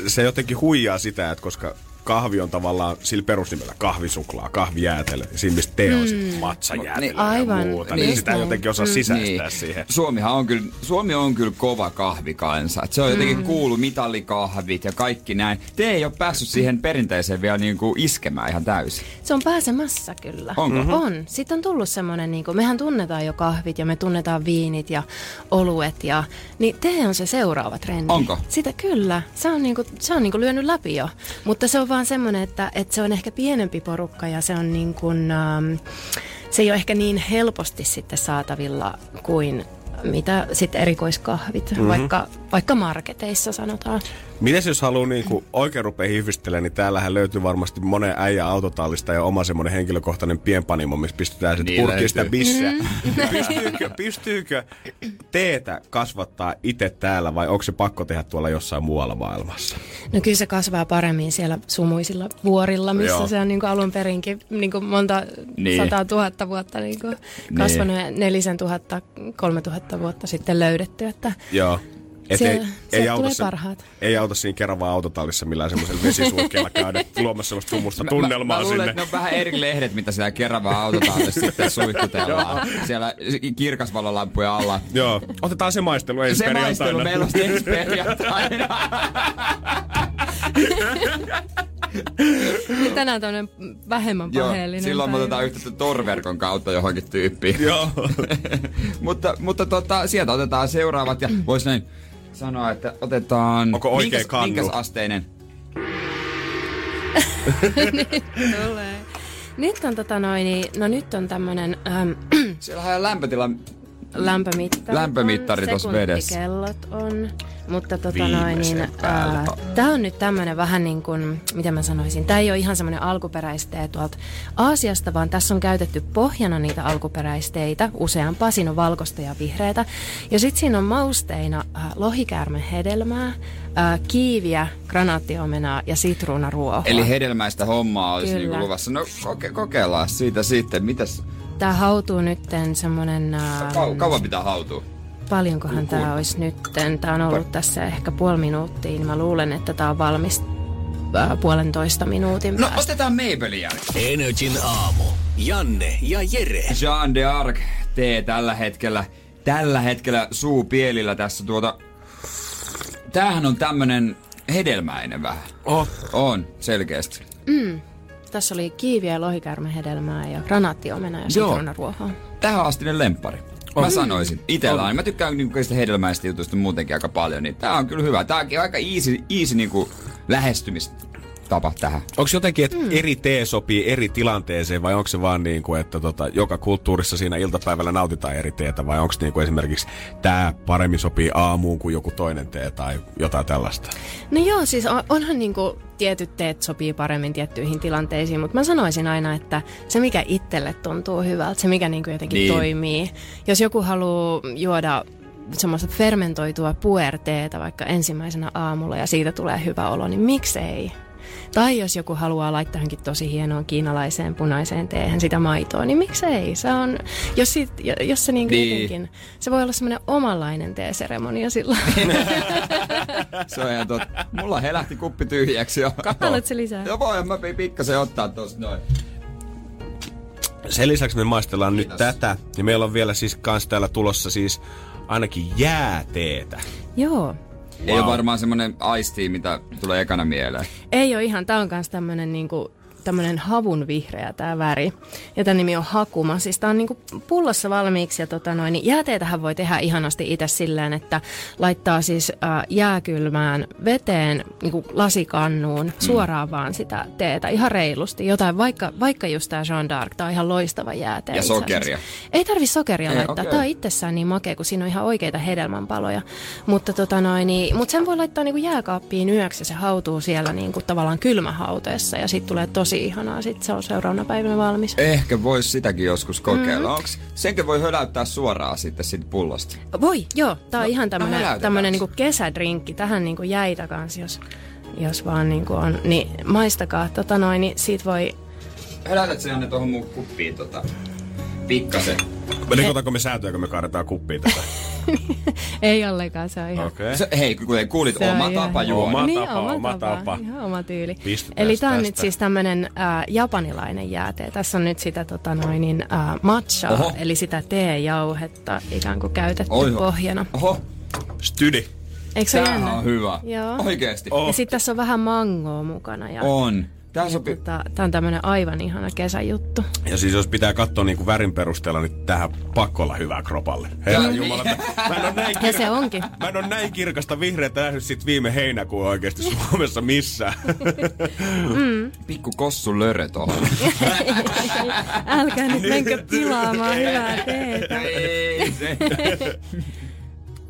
se jotenkin huijaa sitä, että koska kahvi on tavallaan sillä perusnimellä kahvisuklaa, kahvijäätelö. Ja siinä mistä tee on mm. matsajäätelö Niin, ja aivan. muuta. Niin, Just sitä jotenkin osaa sisäistää siihen. Suomihan on kyllä, Suomi on kyllä kova kahvikansa. Et se on jotenkin mm. kuulu mitallikahvit ja kaikki näin. Te ei ole päässyt siihen perinteeseen vielä niinku iskemään ihan täysin. Se on pääsemässä kyllä. Onko? Mhm. On. Sitten on tullut semmoinen, niin kuin, mehän tunnetaan jo kahvit ja me tunnetaan viinit ja oluet. Ja, niin tee on se seuraava trendi. Onko? Sitä kyllä. Se on, niin kuin, se on niin kuin lyönyt läpi jo. Mutta se on vaan semmoinen, että, että se on ehkä pienempi porukka ja se on niin kuin, ähm, se ei ole ehkä niin helposti sitten saatavilla kuin mitä sitten erikoiskahvit, mm-hmm. vaikka, vaikka marketeissa sanotaan. Mites jos haluaa niinku oikein rupea hifistelemään, niin täällähän löytyy varmasti monen äijä autotallista ja oma semmoinen henkilökohtainen pienpanimo, missä pistetään sitten Niin purkkiin sitä löytyy. bisseä. pystyykö, pystyykö teetä kasvattaa itse täällä vai onko se pakko tehdä tuolla jossain muualla maailmassa? No kyllä se kasvaa paremmin siellä sumuisilla vuorilla, missä Joo. Se on niin kuin alun perinkin niin kuin monta Niin. niin. sataa tuhatta vuotta niin kuin kasvanut ja nelisen tuhatta, kolme tuhatta vuotta sitten löydetty. Että Joo. Et Siellä- sieltä auta tulee sen- parhaat. Ei auta siinä Keravan autotallissa millään semmoisella vesisuokkeella käydä luomassa semmoista sumusta Mä, tunnelmaa mä luulen, sinne. että ne on vähän eri lehdet, mitä siellä kerran autotallissa sitten suihkutellaan. siellä kirkasvalolampujen alla. Joo, otetaan se maistelu ensi Se perjantaina. maistelu meillä on sitten ensi perjantaina. tänään tämmöinen vähemmän Joo, paheellinen silloin me päivä. otetaan yhteyttä torverkon kautta johonkin tyyppiin. Joo. mutta mutta tota, sieltä otetaan seuraavat ja vois näin sanoa, että otetaan... Onko oikein minkäs, kannu? minkäs asteinen? Tulee. Nyt on tota noin, niin- no nyt on tämmönen äm, Siellähän on lämpötila... lämpömittari. Lämpömittari on, tossa vedessä. sekuntikellot on. Mutta tota noin, niin, tää on nyt tämmönen vähän niin kuin, mitä mä sanoisin, tää ei ole ihan semmoinen alkuperäistee tuolta Aasiasta, vaan tässä on käytetty pohjana niitä alkuperäisteitä, useampaa, siinä on valkoista ja vihreätä. Ja sitten siinä on mausteina ää, lohikäärmen hedelmää, ää, kiiviä, granaattiomenaa ja sitruunaruohoa. Eli hedelmäistä hommaa olisi Kyllä. niinku luvassa. No koke- kokeillaan siitä sitten. Mitäs? Tää hautuu nytten semmonen... ää, Kau- kauan pitää hautua? Paljonkohan tämä olisi nytten? Tämä on ollut tässä ehkä puoli minuuttia, niin mä luulen, että tämä on valmis ää, puolentoista minuutin No päästä. otetaan Maybellin jälkeen. Energin aamu. Janne ja Jere. Jean de Arc tee tällä hetkellä, tällä hetkellä suu pielillä tässä tuota... Tämähän on tämmönen hedelmäinen vähän. Oh. On, selkeästi. Tässä oli kiiviä, lohikärmehedelmää ja granaattiomena ja Joo. sitronaruohoa. Tähän astinen lempari. Mä sanoisin. Itellä on. Mä tykkään niinku sitä hedelmäistä jutusta muutenkin aika paljon, niin tää on kyllä hyvä. Tää onkin aika easy, easy niinku lähestymistapa tähän. Onko jotenkin, että eri tee sopii eri tilanteeseen vai onko se vaan niin kuin, että tota, joka kulttuurissa siinä iltapäivällä nautitaan eri teetä vai onko niin kuin esimerkiksi tämä paremmin sopii aamuun kuin joku toinen tee tai jotain tällaista? No joo, siis on, onhan niinku tietyt teet sopii paremmin tiettyihin tilanteisiin, mutta mä sanoisin aina, että se mikä itselle tuntuu hyvältä, se mikä niinku jotenkin Niin. niin. toimii. Jos joku haluaa juoda semmoista fermentoitua puerteetä vaikka ensimmäisenä aamulla ja siitä tulee hyvä olo, niin miksei? Tai jos joku haluaa laittaa johonkin tosi hienoon kiinalaiseen punaiseen teehen sitä maitoa, niin miksei? Se on, jos, sit, jos se Niin. niin. jotenkin, se voi olla semmoinen omanlainen teeseremonia silloin. Se on ihan totta. Mulla helähti kuppi tyhjäksi jo. Haluatko lisää? Joo, voin mä pikkasen ottaa tosta noin. Sen lisäksi me maistellaan Kiitos. nyt tätä ja meillä on vielä siis kans täällä tulossa siis ainakin jääteetä. Joo. Ei ole varmaan semmonen aisti, mitä tulee ekana mieleen. Ei ole ihan, tää on kans tämmönen niinku tämmönen havun vihreä tää väri. Ja tän nimi on Hakuma. Siis tää on niinku pullossa valmiiksi ja tota noin, niin jääteetähän voi tehdä ihanasti itse silleen, että laittaa siis äh, jääkylmään veteen niinku lasikannuun suoraan vaan sitä teetä ihan reilusti. Jotain, vaikka, vaikka just tää Jean d'Arc, tää on ihan loistava jääte. Ja sokeria. Ei tarvi sokeria Ei, laittaa. okei. Tää on itsessään niin makea, kun siinä on ihan oikeita hedelmänpaloja. Mutta tota noin, niin, mut sen voi laittaa niinku jääkaappiin yöksi ja se hautuu siellä niinku tavallaan kylmähauteessa ja sitten tulee tosi ihanaa. Sitten se on seuraavana päivänä valmis. Ehkä vois sitäkin joskus kokeilla. Mm. Onks, senkö voi höläyttää suoraan sitten siitä pullosta? Voi, joo. Tää on No, ihan no tämmönen se. niinku kesädrinkki. Tähän niinku jäitä kans, jos, jos vaan niinku on. Niin maistakaa. Tota noin, niin siitä voi... Höläytät sen Janne tohon mun kuppiin tota, pikkasen. Rikotaanko me sääntöjä, kun me kaadetaan kuppiin tätä? Ei ollenkaan, se on ihan... Okei. Okay. Se, hei, kun kuulit, Se oma tapa juoda. Oma niin, tapa, oma, oma tapa. tapa. Ihan oma tyyli. Pistetään Eli tämä on nyt siis tämmöinen äh, japanilainen jääte. Tässä on nyt sitä tota noin, niin, äh, matchaa, Oho. eli sitä teejauhetta ikään kuin käytetty Oiho. pohjana. Oho, Stydi. Eikö se ole tämähän jännä? on hyvä. Joo. Oikeesti. Oh. Ja sitten tässä on vähän mangoa mukana. Ja, On. Tää sopii. Tota, Tämä on tämmöinen aivan ihana kesäjuttu. Ja siis jos pitää katsoa niinku värin perusteella, niin tähän pakko olla hyvää kropalle. Herra Jumala, mä en ole näin, Ja se onkin. mä en ole näin kirkasta vihreätä nähnyt sit viime heinäkuun oikeasti Suomessa missään. Pikku kossu lörö tohon. Älkää nyt menkö pilaamaan hyvää teetä. Ei se.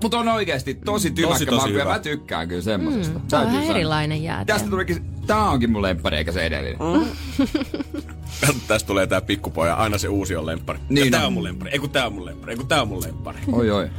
Mutta on oikeesti tosi tymäkkä Tosi, tosi maku ja hyvä. mä tykkään kyllä semmosesta. Tämä on Täytyy vähän erilainen jääte. Tästä tulikin, tää onkin mun lemppari eikä se edellinen. Tästä tulee tää pikkupoja, aina se uusi on lemppari. Niin ja tää on. on mun lemppari, ei kun tää on mun lemppari, ei kun tää on mun lemppari. Oi oi.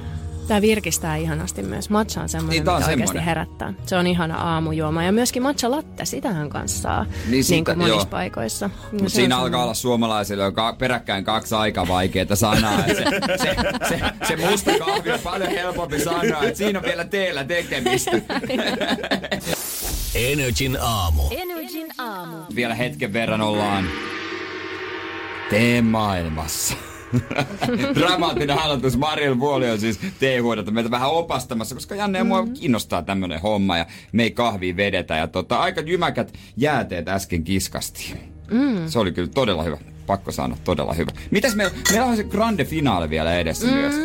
Tämä virkistää ihanasti myös. Matcha on semmoinen, Niin, on mikä oikeasti semmoinen. herättää. Se on ihana aamujuoma. Ja myöskin matcha latte, sitähän kanssa saa Niin niin, sitä- niin kuin monissa joo. paikoissa. Mut siinä alkaa olla suomalaisille jo ka- peräkkäin kaksi aika vaikeaa sanaa. Et Se, se, se, se, musta kahvi on paljon helpompi sanoa, että siinä on vielä teillä tekemistä. Energin aamu. Energin aamu. vielä hetken verran ollaan teemaailmassa. Dramaattinen aloitus. Maril Vuoli on siis teehuodetta meitä vähän opastamassa, koska Janne ja mua kiinnostaa tämmönen homma ja me ei kahviin vedetä. Ja tota, aika jymäkät jääteet äsken kiskastiin. Mm. Se oli kyllä todella hyvä. Pakko sanoa, todella hyvä. Mitäs meillä, meillä on se grande finaali vielä edessä mm. myös.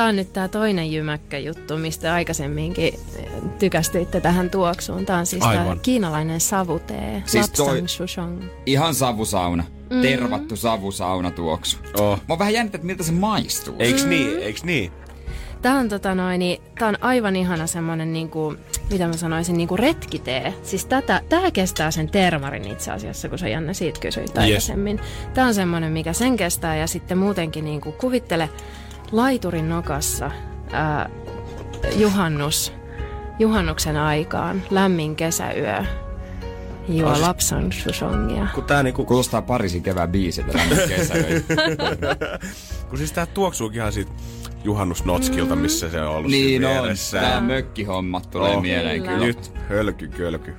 Tämä on nyt tämä toinen jymäkkä juttu, mistä aikaisemminkin eh, tykästyitte tähän tuoksuun. Tämä on siis tämä kiinalainen savutee, Siis toi- Shushong. Ihan savusauna. Mm. Tervattu savusauna tuoksu. Oh. Mä oon vähän jännittänyt, että miltä se maistuu. Eiks niin, eiks niin? Tämä on, tota noin, niin, tää on aivan ihana semmoinen, niinku, mitä mä sanoisin, niinku retkitee. Siis tätä, tää kestää sen termarin itse asiassa, kun sä Janne siitä kysyit aikaisemmin. Tämä on semmoinen, mikä sen kestää ja sitten muutenkin niinku, kuvittele laiturin nokassa ää, juhannus, juhannuksen aikaan, lämmin kesäyö. Juo siis- lapsan shusongia. Kun tää niinku, Kuulostaa Pariisin kevään biisiltä lämmin kesäöitä. kun siis tää tuoksuukin ihan siitä juhannusnotskilta, missä se on ollut Niin siinä on. vieressä. Tää mökkihommat tulee Oh. mieleen Kyllä. kyllä. Nyt hölky kölky.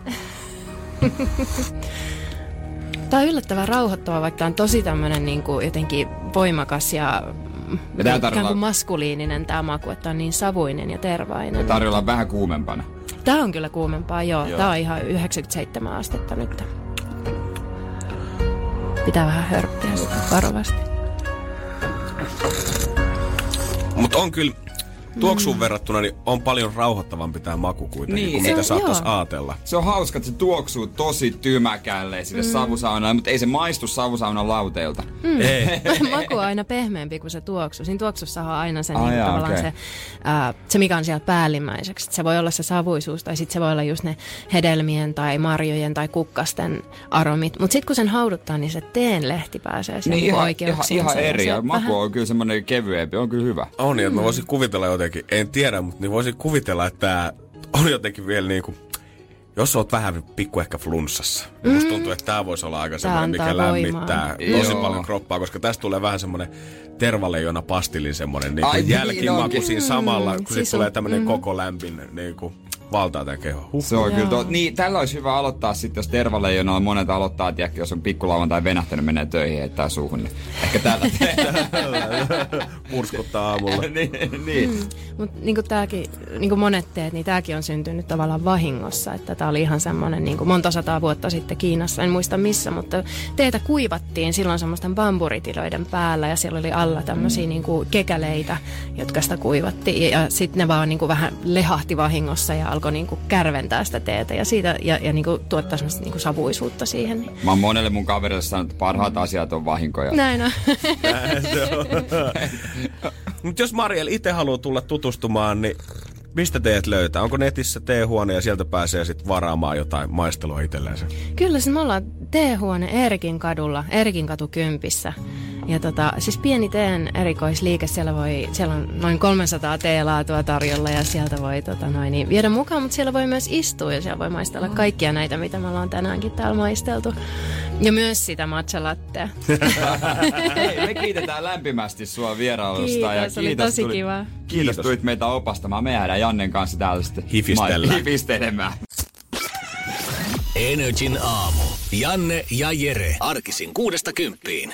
Tämä on yllättävän rauhoittava, vaikka tämä on tosi tämmöinen niin kuin jotenkin voimakas ja mm, tää ikään tarjolla- kuin maskuliininen tämä maku, että on niin savuinen ja tervainen. Ja tarjolla vähän kuumempana. Tää on kyllä kuumempaa, joo. Joo. Tää on ihan 97 astetta nyt. Pitää vähän hörppiä varovasti. Mutta on kyllä, tuoksuun verrattuna, niin on paljon rauhoittavampi tämä maku kuitenkin, Niin, kuin se mitä saattaisi ajatella. Se on hauska, että se tuoksuu tosi tymäkälle sille mm. savusaunalle, mutta ei se maistu savusaunan lauteilta. Ei. Maku on aina pehmeämpi kuin se tuoksu. Siinä tuoksussa on aina se, Ai niin, jaa, tavallaan okei. se, ää, se, mikä on siellä päällimmäiseksi. Se voi olla se savuisuus tai sitten se voi olla just ne hedelmien tai marjojen tai kukkasten aromit. Mutta sitten kun sen hauduttaa, niin se teen lehti pääsee Niin ihan, ihan, ihan eri. Maku vähän- on kyllä semmoinen kevyempi, on kyllä hyvä. On niin, että mä voisin kuvitella jotenkin, en tiedä, mutta niin voisin kuvitella, että tää on jotenkin vielä niinku, jos oot vähän pikku ehkä flunssassa. Mm. Musta tuntuu, että tää voisi olla aika semmoinen, mikä antaa voimaa. lämmittää tosi Joo. paljon kroppaa, koska tästä tulee vähän semmoinen tervaleijona pastillin semmoinen niinku niin jälkimaku siinä samalla, kun siis sit tulee tämmöinen koko lämmin niinku, valtaa tämän kehon. Huh. Se on Joo. kyllä to, niin, tällä olisi hyvä aloittaa sitten, jos tervaleijonalla monet aloittaa, tiedätkö, jos on pikkulauantai venähtänyt, menee töihin, heittää suuhun. Niin ehkä tällä. Murskuttaa aamulla. niin, niin. Mutta niin kuin tämäkin, niin kuin monet teet, niin tämäkin on syntynyt tavallaan vahingossa. Että tämä oli ihan semmoinen niin kuin monta sataa vuotta sitten Kiinassa, en muista missä, mutta teetä kuivattiin silloin semmoisten bamburitilöiden päällä ja siellä oli alla tämmöisiä niin kuin kekäleitä, jotka sitä kuivattiin. Ja sitten ne vaan niin kuin vähän lehahti vahingossa ja alkoi niin kuin kärventää sitä teetä ja, siitä, ja, ja niin kuin tuottaa semmoista niin kuin savuisuutta siihen. Mä oon monelle mun kaverille sanonut, että parhaat asiat on vahinkoja. Näin on. Mutta jos Mariel itse haluaa tulla tutustumaan, niin mistä teet löytää? Onko netissä teehuone ja sieltä pääsee sitten varaamaan jotain maistelua itsellensä? Kyllä, siis me ollaan teehuone Eerikin kadulla, Eerikin katu kympissä. Ja tota, siis pieni teen erikoisliike, siellä, voi, siellä on noin 300 teelaatua tarjolla ja sieltä voi tota noin, niin viedä mukaan, mutta siellä voi myös istua ja siellä voi maistella kaikkia näitä, mitä me ollaan tänäänkin täällä maisteltu. Ja myös sitä matcha lattea. Hei, me kiitetään lämpimästi sua vierailusta. ja Kiitos, oli kiitos, tosi tuli- kiva. Kiitos, Kiitos. tulit meitä opastamaan. Me jäädään Jannen kanssa täällä sitten Hifistellään. hifistelemään. Energin aamu. Janne ja Jere. Arkisin kuudesta kymppiin.